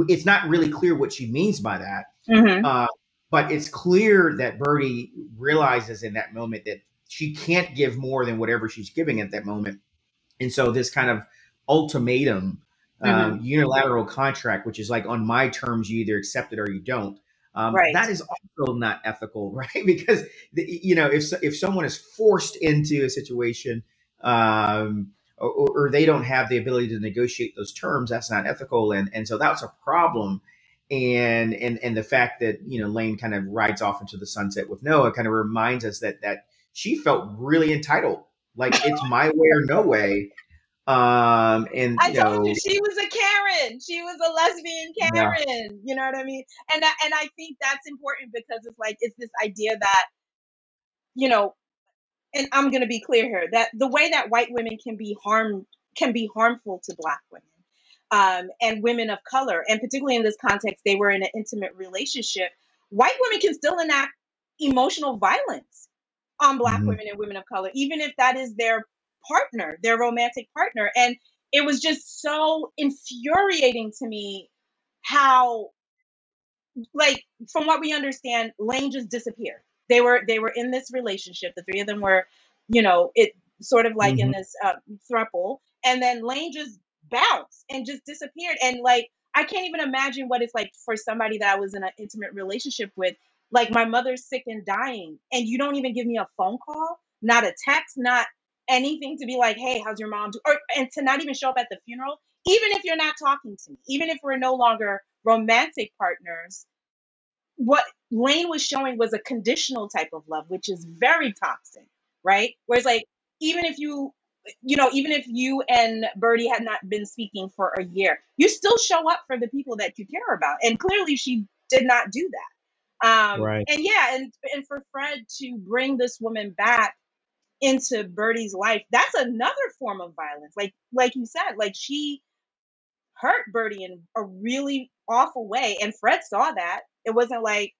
it's not really clear what she means by that. Mhm. Uh, but it's clear that Birdie realizes in that moment that she can't give more than whatever she's giving at that moment. And so this kind of ultimatum, um, unilateral contract, which is like on my terms, you either accept it or you don't. Um, Right. That is also not ethical, right? Because the, you know if if someone is forced into a situation, um, or, or they don't have the ability to negotiate those terms, that's not ethical, and and so that's a problem. And and and the fact that you know Lane kind of rides off into the sunset with Noah kind of reminds us that that she felt really entitled, like it's my way or no way. Um, and I you know, told you she was a Karen. She was a lesbian Yeah. Karen. You know what I mean? And I, and I think that's important because it's like it's this idea that you know, and I'm going to be clear here that the way that white women can be harm can be harmful to black women um, and women of color, and particularly in this context, they were in an intimate relationship. White women can still enact emotional violence on black Mhm. women and women of color, even if that is their partner, their romantic partner. And it was just so infuriating to me how like from what we understand, Lane just disappeared. They were they were in this relationship. The three of them were, you know, it sort of like in hmm this uh, throuple, and then Lane just bounced and just disappeared. And like I can't even imagine what it's like for somebody that I was in an intimate relationship with. Like my mother's sick and dying, and you don't even give me a phone call, not a text, not anything to be like, "Hey, how's your mom?" Do-? Or and to not even show up at the funeral, even if you're not talking to me, even if we're no longer romantic partners what Lane was showing was a conditional type of love, which is very toxic, right? Whereas, like, even if you, you know, even if you and Birdie had not been speaking for a year, you still show up for the people that you care about. And clearly, she did not do that. Um, Right. and yeah, and and for Fred to bring this woman back into Birdie's life, that's another form of violence. Like, like you said, like she hurt Birdie in a really awful way, and Fred saw that. It wasn't like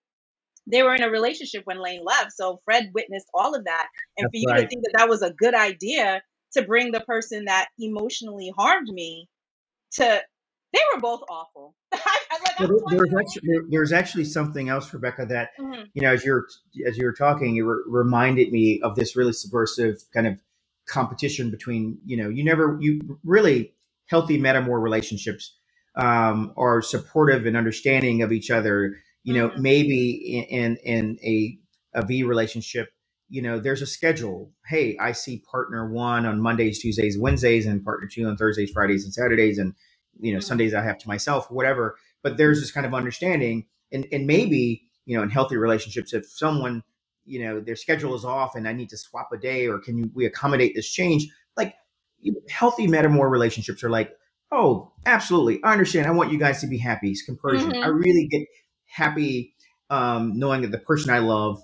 they were in a relationship when Lane left. So Fred witnessed all of that. And That's for you to think that that was a good idea to bring the person that emotionally harmed me to, they were both awful. I, I, like, Well, there's actually there, there's actually something else, Rebecca, that Mhm. you know as you're as you were talking, it re- reminded me of this really subversive kind of competition between you know you never you really healthy metamor relationships um, are supportive and understanding of each other. You know, Mhm. maybe in in, in a a V relationship, you know, there's a schedule. Hey, I see partner one on Mondays, Tuesdays, Wednesdays, and partner two on Thursdays, Fridays, and Saturdays, and you know Mhm. Sundays I have to myself, whatever. But there's this kind of understanding, and and maybe you know in healthy relationships, if someone you know their schedule is off and I need to swap a day, or can you, we accommodate this change? Like healthy metamor relationships are like, oh, absolutely, I understand. I want you guys to be happy. It's compersion. I Mhm. really get happy um, knowing that the person I love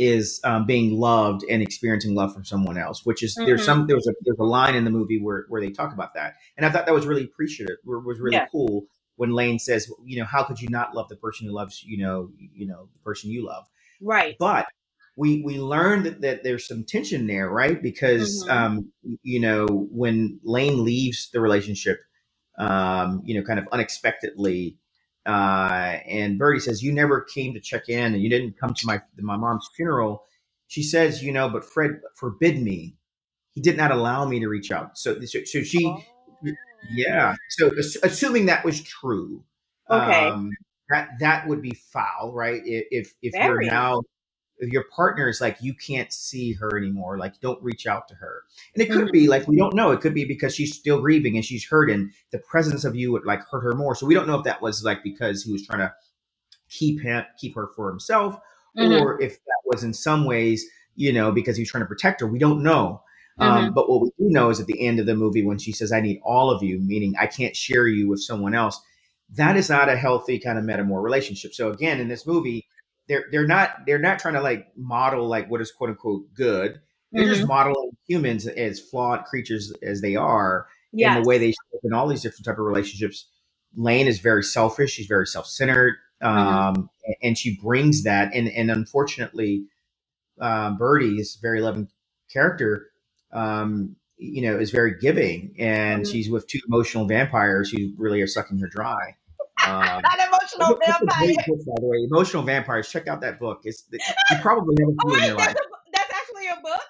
is um, being loved and experiencing love from someone else. Which is there's Mhm. some there's a there's a line in the movie where where they talk about that, and I thought that was really appreciative. Was really Yeah. cool when Lane says, you know, how could you not love the person who loves you know you know the person you love? Right. but we we learned that, that there's some tension there right because Mhm. um you know when lane leaves the relationship um you know kind of unexpectedly uh and Birdie says you never came to check in and you didn't come to my my mom's funeral. She says you know but fred forbid me. He did not allow me to reach out. So so, so she Oh. yeah. So assuming that was true Okay. um that that would be foul right? If if, if you're now your partner is like you can't see her anymore. Like don't reach out to her. And it could Mhm. be like we don't know. It could be because she's still grieving and she's hurt and the presence of you would like hurt her more. So we don't know if that was like because he was trying to keep him keep her for himself Mhm. or if that was in some ways you know because he was trying to protect her. We don't know. Um, but what we do know is at the end of the movie when she says i need all of you meaning i can't share you with someone else that is not a healthy kind of metamor relationship. So again in this movie they're they're not they're not trying to like model like what is quote unquote good they're just Mhm. modeling humans as flawed creatures as they are in the way they show up in all these different type of relationships. Lane is very selfish. She's very self-centered, um, a- and she brings that. And and unfortunately, um, Birdie is a very loving character. Um, you know, is very giving, and Mhm. she's with two emotional vampires who really are sucking her dry. Um, Not emotional it's a great vampire. book, by the way. Emotional Vampires. Check out that book. It's you probably haven't Oh seen it in your life. that's, a, that's actually a book.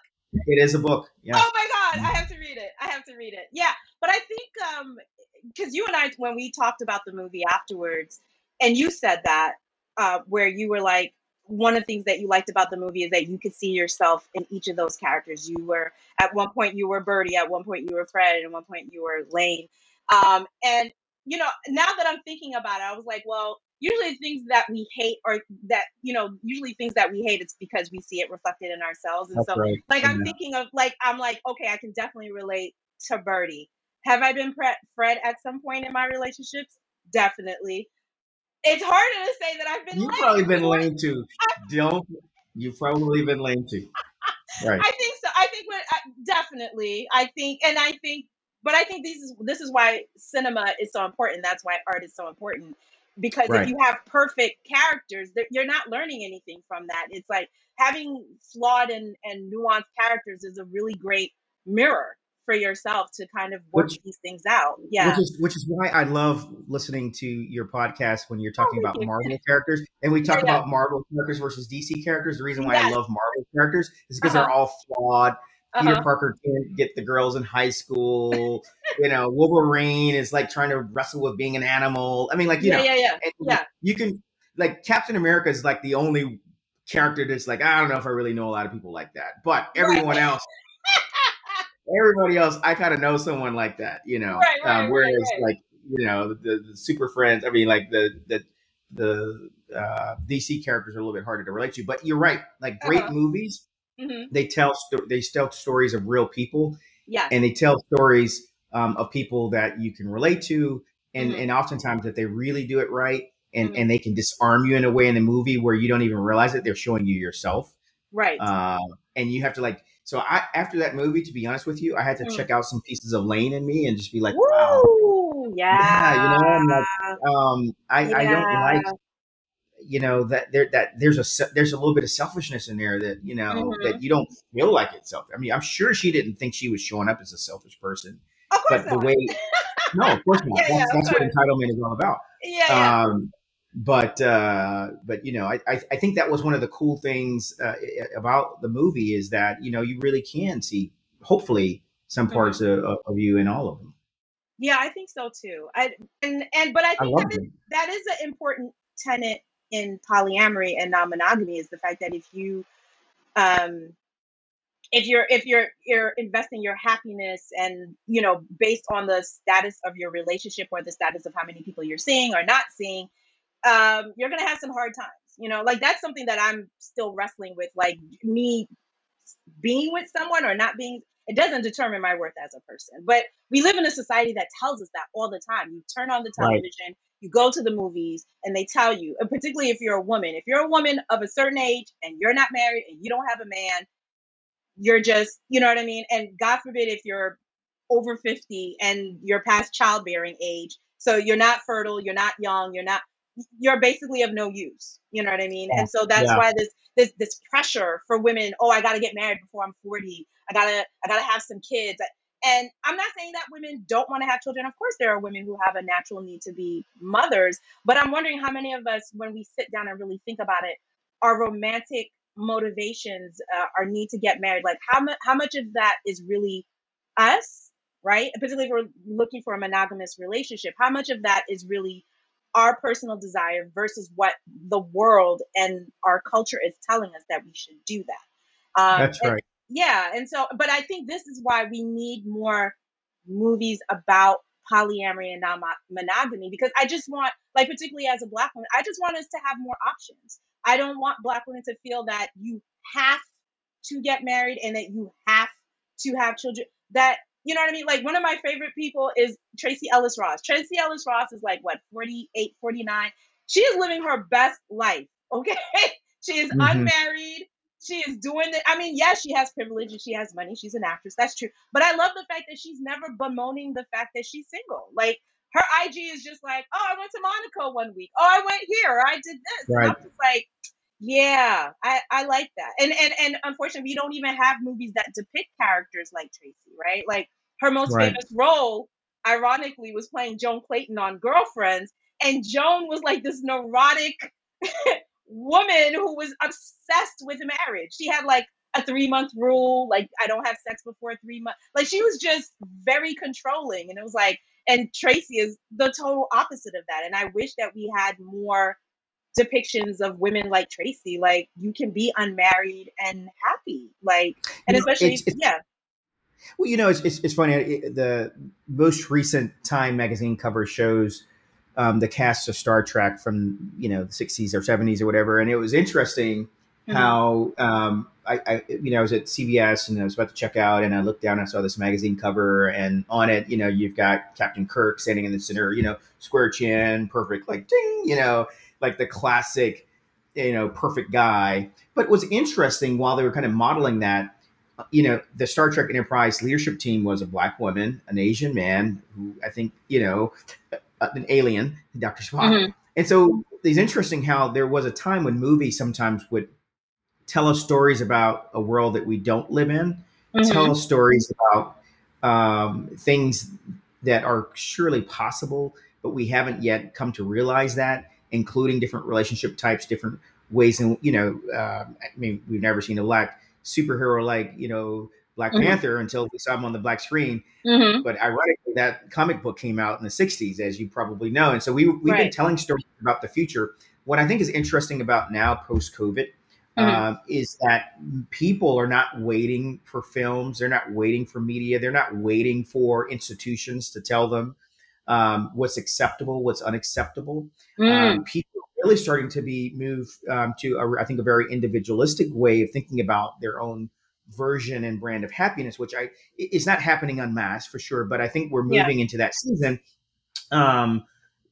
It is a book. Yeah. Oh my god, I have to read it. I have to read it. Yeah, but I think um because you and I when we talked about the movie afterwards, and you said that uh, where you were like one of the things that you liked about the movie is that you could see yourself in each of those characters. You were at one point you were Birdie, at one point you were Fred, and at one point you were Lane. Um, and you know, now that I'm thinking about it, I was like, well, usually things that we hate or that you know, usually things that we hate, it's because we see it reflected in ourselves, and That's so right. like I'm Yeah. thinking of like I'm like okay, I can definitely relate to Birdie. Have I been pre- Fred at some point in my relationships? Definitely. It's harder to say that I've been. You've probably been before. lame too. Don't. You've probably been lame too. Right. I think so. I think we're I, definitely. I think, and I think, but I think this is this is why cinema is so important. That's why art is so important because if you have perfect characters, you're not learning anything from that. It's like having flawed and and nuanced characters is a really great mirror for yourself to kind of work Which- these things out. Yeah. Which is which is why I love listening to your podcast when you're talking Oh, about. Marvel characters and we talk Yeah, about Marvel characters versus DC characters. The reason why I love Marvel characters is because Uh-huh. they're all flawed. Peter Uh-huh. Parker can't get the girls in high school. you know, Wolverine is like trying to wrestle with being an animal. I mean, like you Yeah, know, yeah, yeah. and Yeah. you can like Captain America is like the only character that's like I don't know if I really know a lot of people like that, but everyone Right. else, everybody else, I kind of know someone like that, you know. Right, right, um, whereas like you know the, the super friends, I mean like the the the uh, DC characters are a little bit harder to relate to, but you're right. Like great Uh-huh. movies, hmm they tell they tell stories of real people, Yeah. and they tell stories um, of people that you can relate to and Mhm. and oftentimes that they really do it right and Mhm. and they can disarm you in a way in the movie where you don't even realize it they're showing you yourself Right. uh, and you have to like so i after that movie to be honest with you i had to Mm. check out some pieces of lane in me and just be like wow Yeah. Yeah, you know, I'm like, um i i don't like you know that there that there's a there's a little bit of selfishness in there that you know Mhm. that you don't feel like it's self i mean i'm sure she didn't think she was showing up as a selfish person Of course but the way no of course not Yeah, yeah, that's, of that's what entitlement is all about yeah, yeah. um but uh but you know I, I i think that was one of the cool things uh, about the movie is that you know you really can see hopefully some Mm-hmm. parts of, of you in all of them yeah, I think so too. I and and but I i think love that, is, that is an important tenet in polyamory and non-monogamy is the fact that if you um if you're if you're you're investing your happiness and you know based on the status of your relationship or the status of how many people you're seeing or not seeing um you're gonna have some hard times you know? Like that's something that i'm still wrestling with like me being with someone or not being it doesn't determine my worth as a person. But we live in a society that tells us that all the time. You turn on the right. television you go to the movies and they tell you and particularly if you're a woman if you're a woman of a certain age and you're not married and you don't have a man you're just you know what i mean? And god forbid if you're over 50 and you're past childbearing age so you're not fertile you're not young you're not you're basically of no use you know what i mean? And so that's yeah. why this this this pressure for women oh i got to get married before i'm 40 i gotta i gotta have some kids and i'm not saying that women don't want to have children. Of course there are women who have a natural need to be mothers but i'm wondering how many of us when we sit down and really think about it our romantic motivations uh, our need to get married like how much how much of that is really us right? Particularly if we're looking for a monogamous relationship how much of that is really our personal desire versus what the world and our culture is telling us that we should do that? Um that's right yeah and so but i think this is why we need more movies about polyamory and non-monogamy because i just want like particularly as a black woman i just want us to have more options. I don't want black women to feel that you have to get married and that you have to have children that you know what i mean? Like one of my favorite people is tracee ellis ross. Tracy ellis ross is like what 48 49 she is living her best life okay? She is hmm unmarried she is doing it. I mean, yes, she has privilege and she has money. She's an actress. That's true. But I love the fact that she's never bemoaning the fact that she's single. Like her IG is just like, oh, I went to Monaco one week. Oh, I went here. I did this. Right I'm just like, yeah, I, I like that. And and and unfortunately, we don't even have movies that depict characters like Tracee, right? Like her most right famous role, ironically, was playing Joan Clayton on Girlfriends. And Joan was like this neurotic woman who was obsessed with marriage. She had like a three month rule, like I don't have sex before three months. Like she was just very controlling. And it was like, and Tracee is the total opposite of that. And I wish that we had more depictions of women like Tracee. Like you can be unmarried and happy. Like, and you know especially, it's, it's yeah. well you know it's, it's, it's funny it, the most recent time magazine cover shows um, the cast of Star Trek from you know the 60s or 70s or whatever, and it was interesting Mhm. how um, I, I you know I was at CVS and I was about to check out, and I looked down and I saw this magazine cover, and on it you know you've got Captain Kirk standing in the center, you know square chin, perfect like ding, you know like the classic you know perfect guy. But was interesting while they were kind of modeling that. You know, the Star Trek Enterprise leadership team was a black woman, an Asian man, who I think, you know, an alien, Dr. Spock. Mhm. And so it's interesting how there was a time when movies sometimes would tell us stories about a world that we don't live in mm-hmm. tell stories about um, things that are surely possible, but we haven't yet come to realize that, including different relationship types, different ways. And you know, uh, I mean, we've never seen a black superhero like you know Black mm-hmm. Panther until we saw him on the black screen. Mm-hmm. But ironically, that comic book came out in the '60s, as you probably know, and so we we've right. been telling stories about the future. What I think is interesting about now, post COVID, mm-hmm. uh, is that people are not waiting for films. They're not waiting for media. They're not waiting for institutions to tell them um, what's acceptable, what's unacceptable. Mm. Um, people are really starting to be moved um, to, a, I think, a very individualistic way of thinking about their own version and brand of happiness, which I it's not happening en masse for sure, but I think we're moving yeah. into that season. Um,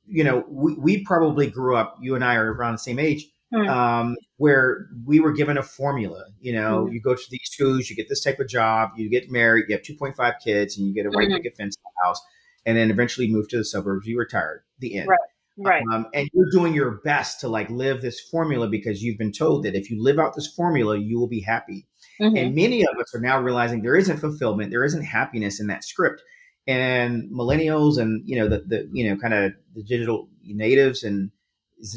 you know, we, we probably grew up. You and I are around the same age mm. um, where we were given a formula. You know, mm. you go to these schools, you get this type of job, you get married, you have 2.5 kids, and you get a white mm-hmm. picket fence house, and then eventually move to the suburbs. You retire. The end. Right. Right. Um, and you're doing your best to like live this formula because you've been told that if you live out this formula, you will be happy. Mm-hmm. And many of us are now realizing there isn't fulfillment, there isn't happiness in that script. And millennials and you know the the you know kind of the digital natives and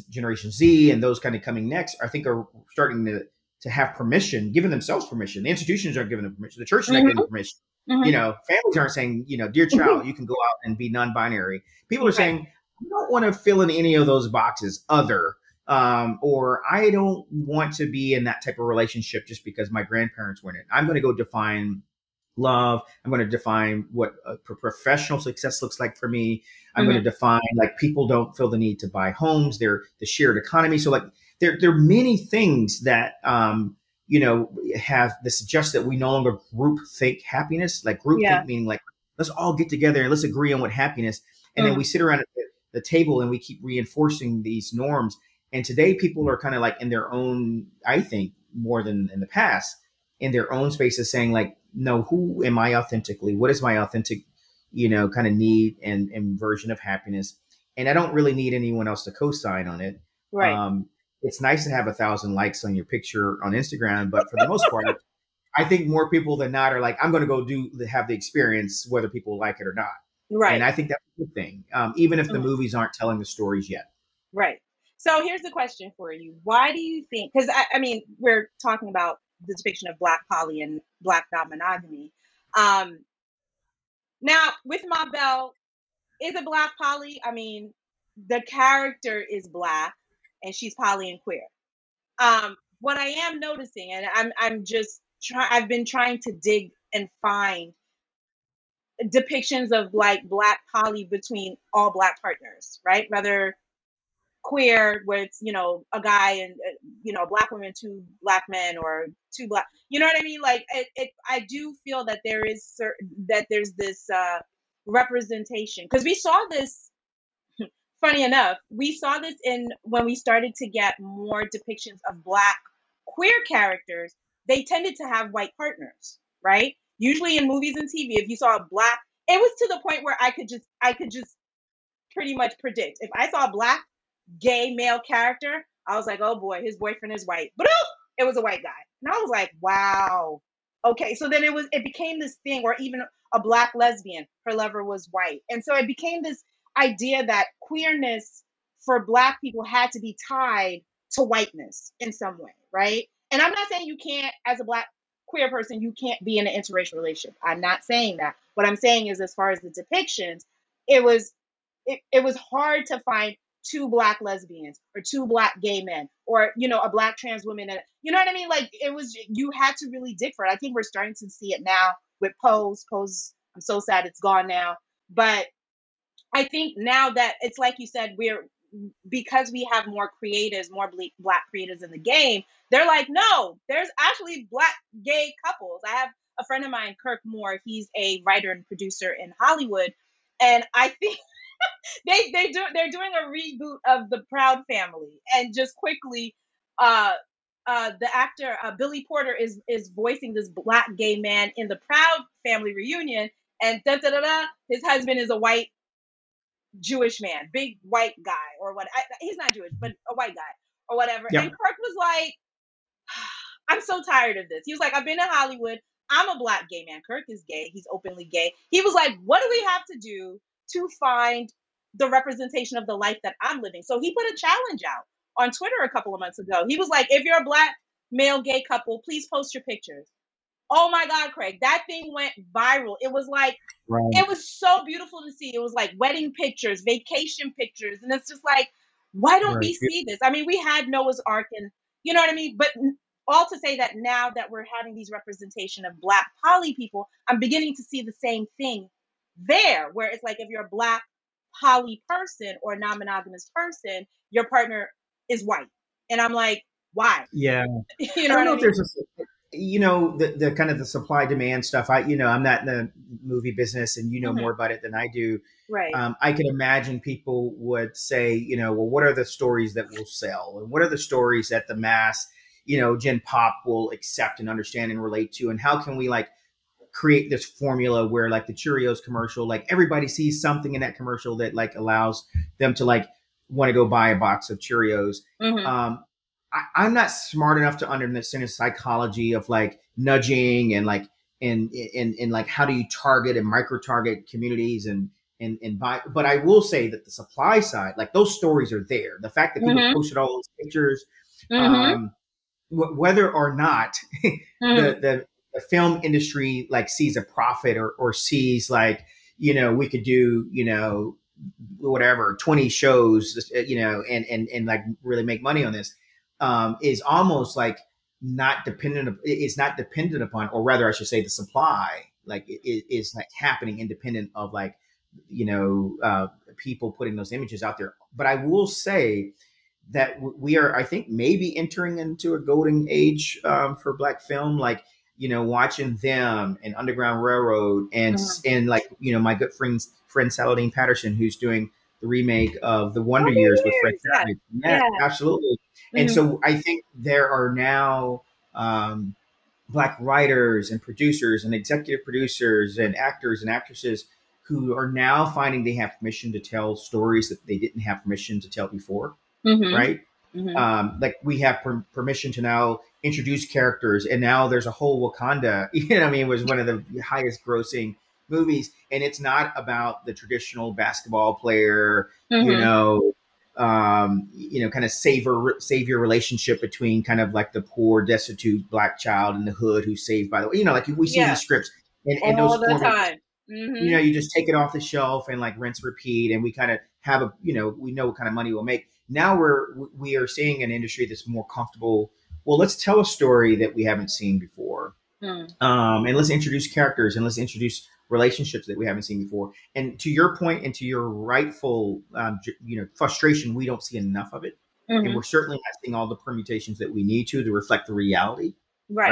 Generation Z and those kind of coming next, I think are starting to to have permission, giving themselves permission. The institutions aren't giving them permission. The church is mm-hmm. not giving them permission. Mm-hmm. You know, families aren't saying, you know, dear mm-hmm. child, you can go out and be non-binary. People are saying, I don't want to fill in any of those boxes, other, um, or I don't want to be in that type of relationship just because my grandparents were in it. I'm going to go define love. I'm going to define what professional success looks like for me. I'm mm-hmm. going to define like people don't feel the need to buy homes. They're the shared economy. So like there, there are many things that, um, you know, have the suggest that we no longer group think happiness, like group yeah. think meaning like, let's all get together and let's agree on what happiness. And mm-hmm. then we sit around at the table and we keep reinforcing these norms. And today people are kind of like in their own, I think more than in the past, in their own spaces saying like, no, who am I authentically? What is my authentic, you know, kind of need and, and version of happiness? And I don't really need anyone else to co-sign on it. Right. Um, it's nice to have a thousand likes on your picture on Instagram, but for the most part, I think more people than not are like, I'm going to go do have the experience, whether people like it or not. Right. And I think that's a good thing, um, even if the movies aren't telling the stories yet. Right. So here's the question for you: Why do you think? Because I, I mean, we're talking about the depiction of black poly and black non-monogamy. Um, now with Ma Belle, is it black poly? I mean, the character is black and she's poly and queer. Um, what I am noticing, and I'm I'm just I've been trying to dig and find depictions of like black poly between all black partners, right? Whether queer where it's you know a guy and uh, you know a black woman two black men or two black you know what i mean? Like it, it i do feel that there is certain that there's this uh representation. Because we saw this funny enough we saw this in when we started to get more depictions of black queer characters they tended to have white partners right? Usually in movies and tv if you saw a black it was to the point where i could just i could just pretty much predict. If i saw a black gay male character, I was like, oh boy, his boyfriend is white. But oh, it was a white guy. And I was like, wow. Okay. So then it was it became this thing, or even a black lesbian, her lover was white. And so it became this idea that queerness for black people had to be tied to whiteness in some way, right? And I'm not saying you can't, as a black queer person, you can't be in an interracial relationship. I'm not saying that. What I'm saying is, as far as the depictions, it was it, it was hard to find two black lesbians or two black gay men or you know a black trans woman and you know what i mean? Like it was you had to really dig for it. I think we're starting to see it now with pose. Pose i'm so sad it's gone now. But i think now that it's like you said we're because we have more creatives more black creatives in the game they're like no there's actually black gay couples. I have a friend of mine kirk moore. He's a writer and producer in hollywood. And i think they they do they're doing a reboot of the Proud Family, and just quickly, uh, uh, the actor uh, Billy Porter is is voicing this black gay man in the Proud Family reunion, and da da da da, his husband is a white Jewish man, big white guy or what? I, he's not Jewish, but a white guy or whatever. And Kirk was like, "I'm so tired of this." He was like, "I've been in Hollywood. I'm a black gay man. Kirk is gay. He's openly gay. He was like, what do we have to do to find the representation of the life that I'm living? So he put a challenge out on Twitter a couple of months ago. He was like, if you're a black male gay couple, please post your pictures. Oh my God, Craig, that thing went viral. It was like, Right. it was so beautiful to see. It was like wedding pictures, vacation pictures. And it's just like, why don't we see this? I mean, we had Noah's Arc and, you know what I mean? But all to say that now that we're having these representation of black poly people, I'm beginning to see the same thing there, where it's like if you're a black poly person or non monogamous person, your partner is white. And I'm like, why? Yeah. you I know don't know I if there's a, you know, the, the kind of the supply demand stuff. I, you know, I'm not in the movie business and you know Mhm. more about it than I do. Right. Um, I can imagine people would say, you know, well, what are the stories that will sell? And what are the stories that the mass, you know, Gen Pop will accept and understand and relate to? And how can we like create this formula where like the Cheerios commercial, like everybody sees something in that commercial that like allows them to like want to go buy a box of Cheerios Mhm. um, I, I'm not smart enough to understand the psychology of like nudging and like and and and like how do you target and micro target communities and and and buy. But I will say that the supply side, like those stories are there. The fact that people Mhm. posted all those pictures, Mhm. um, wh- whether or not Mhm. the, the the film industry like sees a profit or or sees like you know we could do you know whatever 20 shows you know and and and like really make money on this um is almost like not dependent it's not dependent upon or rather i should say the supply like it is like happening independent of like you know uh people putting those images out there. But i will say that we are i think maybe entering into a golden age um, for black film like you know watching them and underground railroad and and like you know my good friend friend saladin patterson who's doing the remake of the wonder Wonder years with fred yeah. savage yeah, Yeah. absolutely and Mhm. so i think there are now um, black writers and producers and executive producers and actors and actresses who are now finding they have permission to tell stories that they didn't have permission to tell before Mhm. right Mhm. um, like we have per- permission to now introduce characters and now there's a whole wakanda you know what i mean it was one of the highest grossing movies and it's not about the traditional basketball player you Mhm. know um you know kind of savior savior relationship between kind of like the poor destitute black child in the hood who's saved by the way. you know like we see Yeah. these scripts and, and all those the time. Mhm. you know, you just take it off the shelf and like rinse, repeat, and we kind of have a, you know, we know what kind of money we'll make. Now we're we are seeing an industry that's more comfortable. Well, let's tell a story that we haven't seen before, Mm. um, and let's introduce characters and let's introduce relationships that we haven't seen before. And to your point, and to your rightful, um, you know, frustration, we don't see enough of it, and Mhm. we're certainly not seeing all the permutations that we need to to reflect the reality, Right.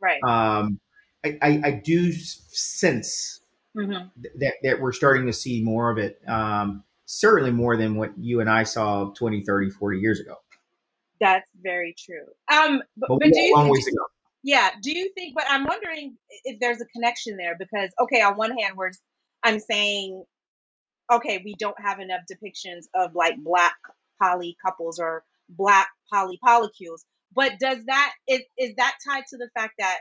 right? Right. Um, I, I, I do sense Mhm. th- that, that we're starting to see more of it um, certainly more than what you and i saw 20 30 40 years ago That's very true. Um, but, but but do you long ways to go Yeah. Do you think? But I'm wondering if there's a connection there because, okay, on one hand, we're I'm saying, okay, we don't have enough depictions of like black poly couples or black poly polycules. But does that is is that tied to the fact that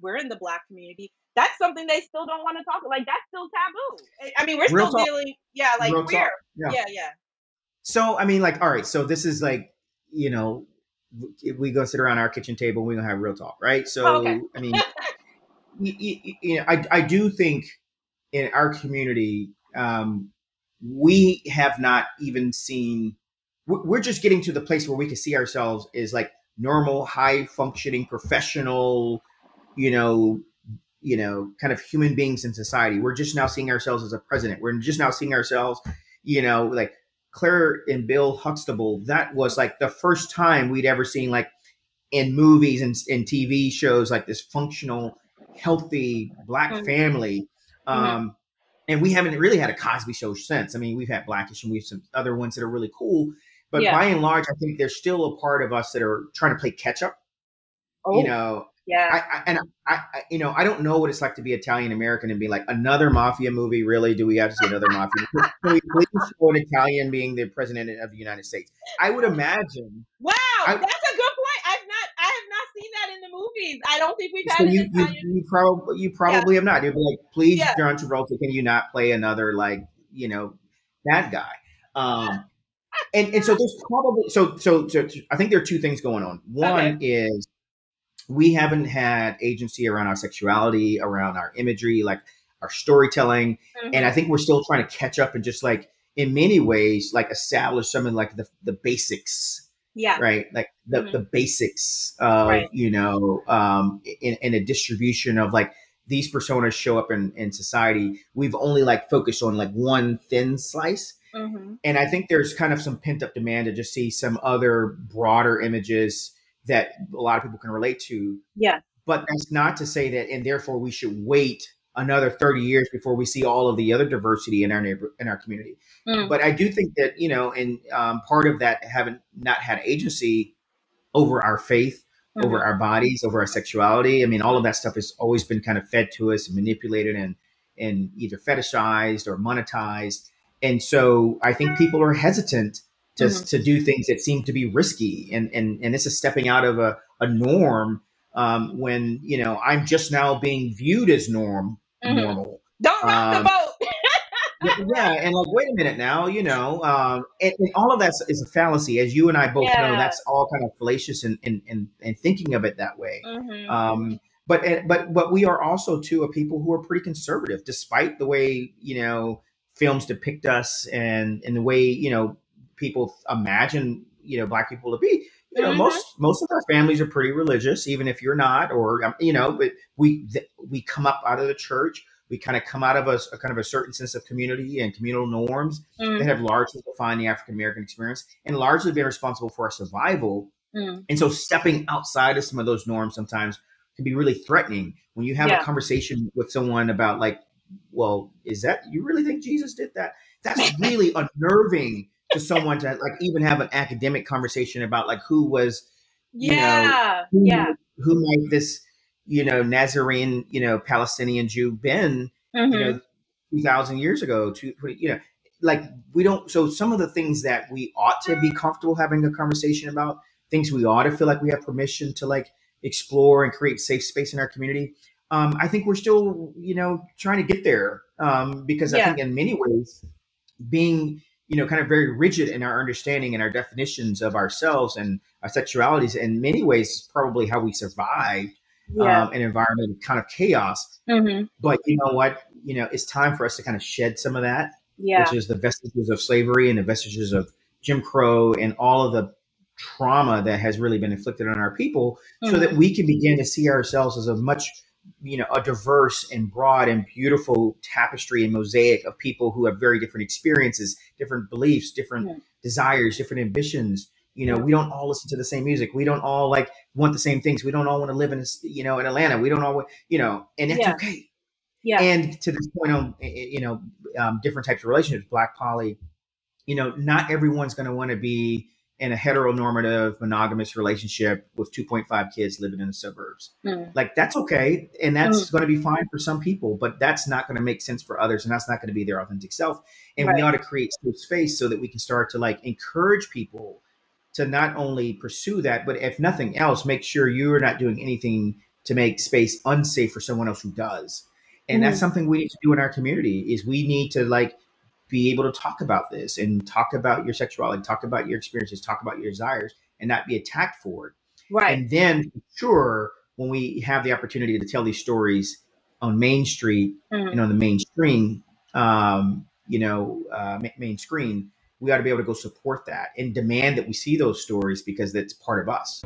we're in the black community? That's something they still don't want to talk. Like that's still taboo. I- mean, we're Real still talk. dealing. Yeah, like talk. Yeah. Yeah, yeah. so i mean like all right so this is like you know we go sit around our kitchen table we're gonna have real talk right? So Oh, okay. i mean you, you, you know I, I do think in our community um, we have not even seen we're we're just getting to the place where we can see ourselves as like normal high functioning professional you know you know kind of human beings in society. We're just now seeing ourselves as a president. We're just now seeing ourselves you know like claire and bill huxtable that was like the first time we'd ever seen like in movies and, and tv shows like this functional healthy black Mhm. family Mhm. um and we haven't really had a cosby show since i mean we've had blackish and we've some other ones that are really cool but Yeah. by and large i think there's still a part of us that are trying to play catch up Oh, you know yeah. I, I and I, I, you know, I don't know what it's like to be Italian American and be like another mafia movie. Really, do we have to see another mafia? movie? Can we please show an Italian being the president of the United States? I would imagine. Wow, I- that's a good point. I've not I have not seen that in the movies. I don't think we've So had an you you, Italian. you probably you Yeah, probably have not. You'd be like, please, yeah, John Travolta, can you not play another like you know bad guy? Um, and and so there's probably so so so I think there are two things going on. Okay. One is we haven't had agency around our sexuality, around our imagery, like our storytelling, and I think we're still trying to catch up and just like in many ways like establish some of like the the basics Yeah. right? Like the hmm the basics of Right. you know um in, in a distribution of like these personas show up in in society. We've only like focused on like one thin slice. Hmm and i think there's kind of some pent up demand to just see some other broader images that a lot of people can relate to Yeah. but that's not to say that and therefore we should wait another 30 years before we see all of the other diversity in our neighbor in our community Mm. but i do think that you know and um, part of that having not had agency over our faith over hmm our bodies over our sexuality i mean all of that stuff has always been kind of fed to us and manipulated and and either fetishized or monetized and so i think people are hesitant to, hmm to do things that seem to be risky and and and this is stepping out of a, a norm um, when you know i'm just now being viewed as norm hmm normal Don't rock the um, boat. yeah, yeah, and like, wait a minute now, you know, um, and, and all of that is a fallacy, as you and I both know. That's all kind of fallacious and and and, and thinking of it that way. hmm Um, but but but we are also too a people who are pretty conservative, despite the way you know films depict us and and the way you know people imagine you know black people to be. You know, hmm most most of our families are pretty religious, even if you're not, or um, you know, but we th- we come up out of the church. We kind of come out of a, a kind of a certain sense of community and communal norms that hmm have largely defined the African American experience and largely been responsible for our survival. hmm And so stepping outside of some of those norms sometimes can be really threatening when you have a conversation with someone about like, well, is that you really think Jesus did that? That's really unnerving to someone to like even have an academic conversation about like who was, you know, Yeah. who Yeah. who might this, you know, Nazarene, you know, Palestinian Jew been, you hmm know, two thousand years ago, two, you know, like we don't. So some of the things that we ought to be comfortable having a conversation about, things we ought to feel like we have permission to like explore and create safe space in our community. Um, I think we're still, you know, trying to get there um, because I think in many ways, being, you know, kind of very rigid in our understanding and our definitions of ourselves and our sexualities, in many ways, is probably how we survived Yeah. um, an environment of kind of chaos. hmm But you know what? You know, it's time for us to kind of shed some of that Yeah. which is the vestiges of slavery and the vestiges of Jim Crow and all of the trauma that has really been inflicted on our people, so that we can begin to see ourselves as a much, you know, a diverse and broad and beautiful tapestry and mosaic of people who have very different experiences, different beliefs, different hmm desires, different ambitions. You know, we don't all listen to the same music. We don't all like want the same things. We don't all want to live in, you know, in Atlanta. We don't all, you know, and that's Yeah. okay Yeah. and to this point on eh, eh, you know um, different types of relationships black poly you know not everyone's going to want to be in a heteronormative monogamous relationship with 2.5 kids living in the suburbs Mm. like that's okay and Mm. that's going to be fine for some people but that's not going to make sense for others and that's not going to be their authentic self and we ought to create safe space so that we can start to like encourage people to not only pursue that but if nothing else make sure you're not doing anything to make space unsafe for someone else who does and that's Mhm. something we need to do in our community is we need to like be able to talk about this and talk about your sexuality talk about your experiences talk about your desires and not be attacked for it Right. and then sure when we have the opportunity to tell these stories on main street Mhm. and on the mainstream um, you know uh, ma- main screen we ought to be able to go support that and demand that we see those stories because that's part of us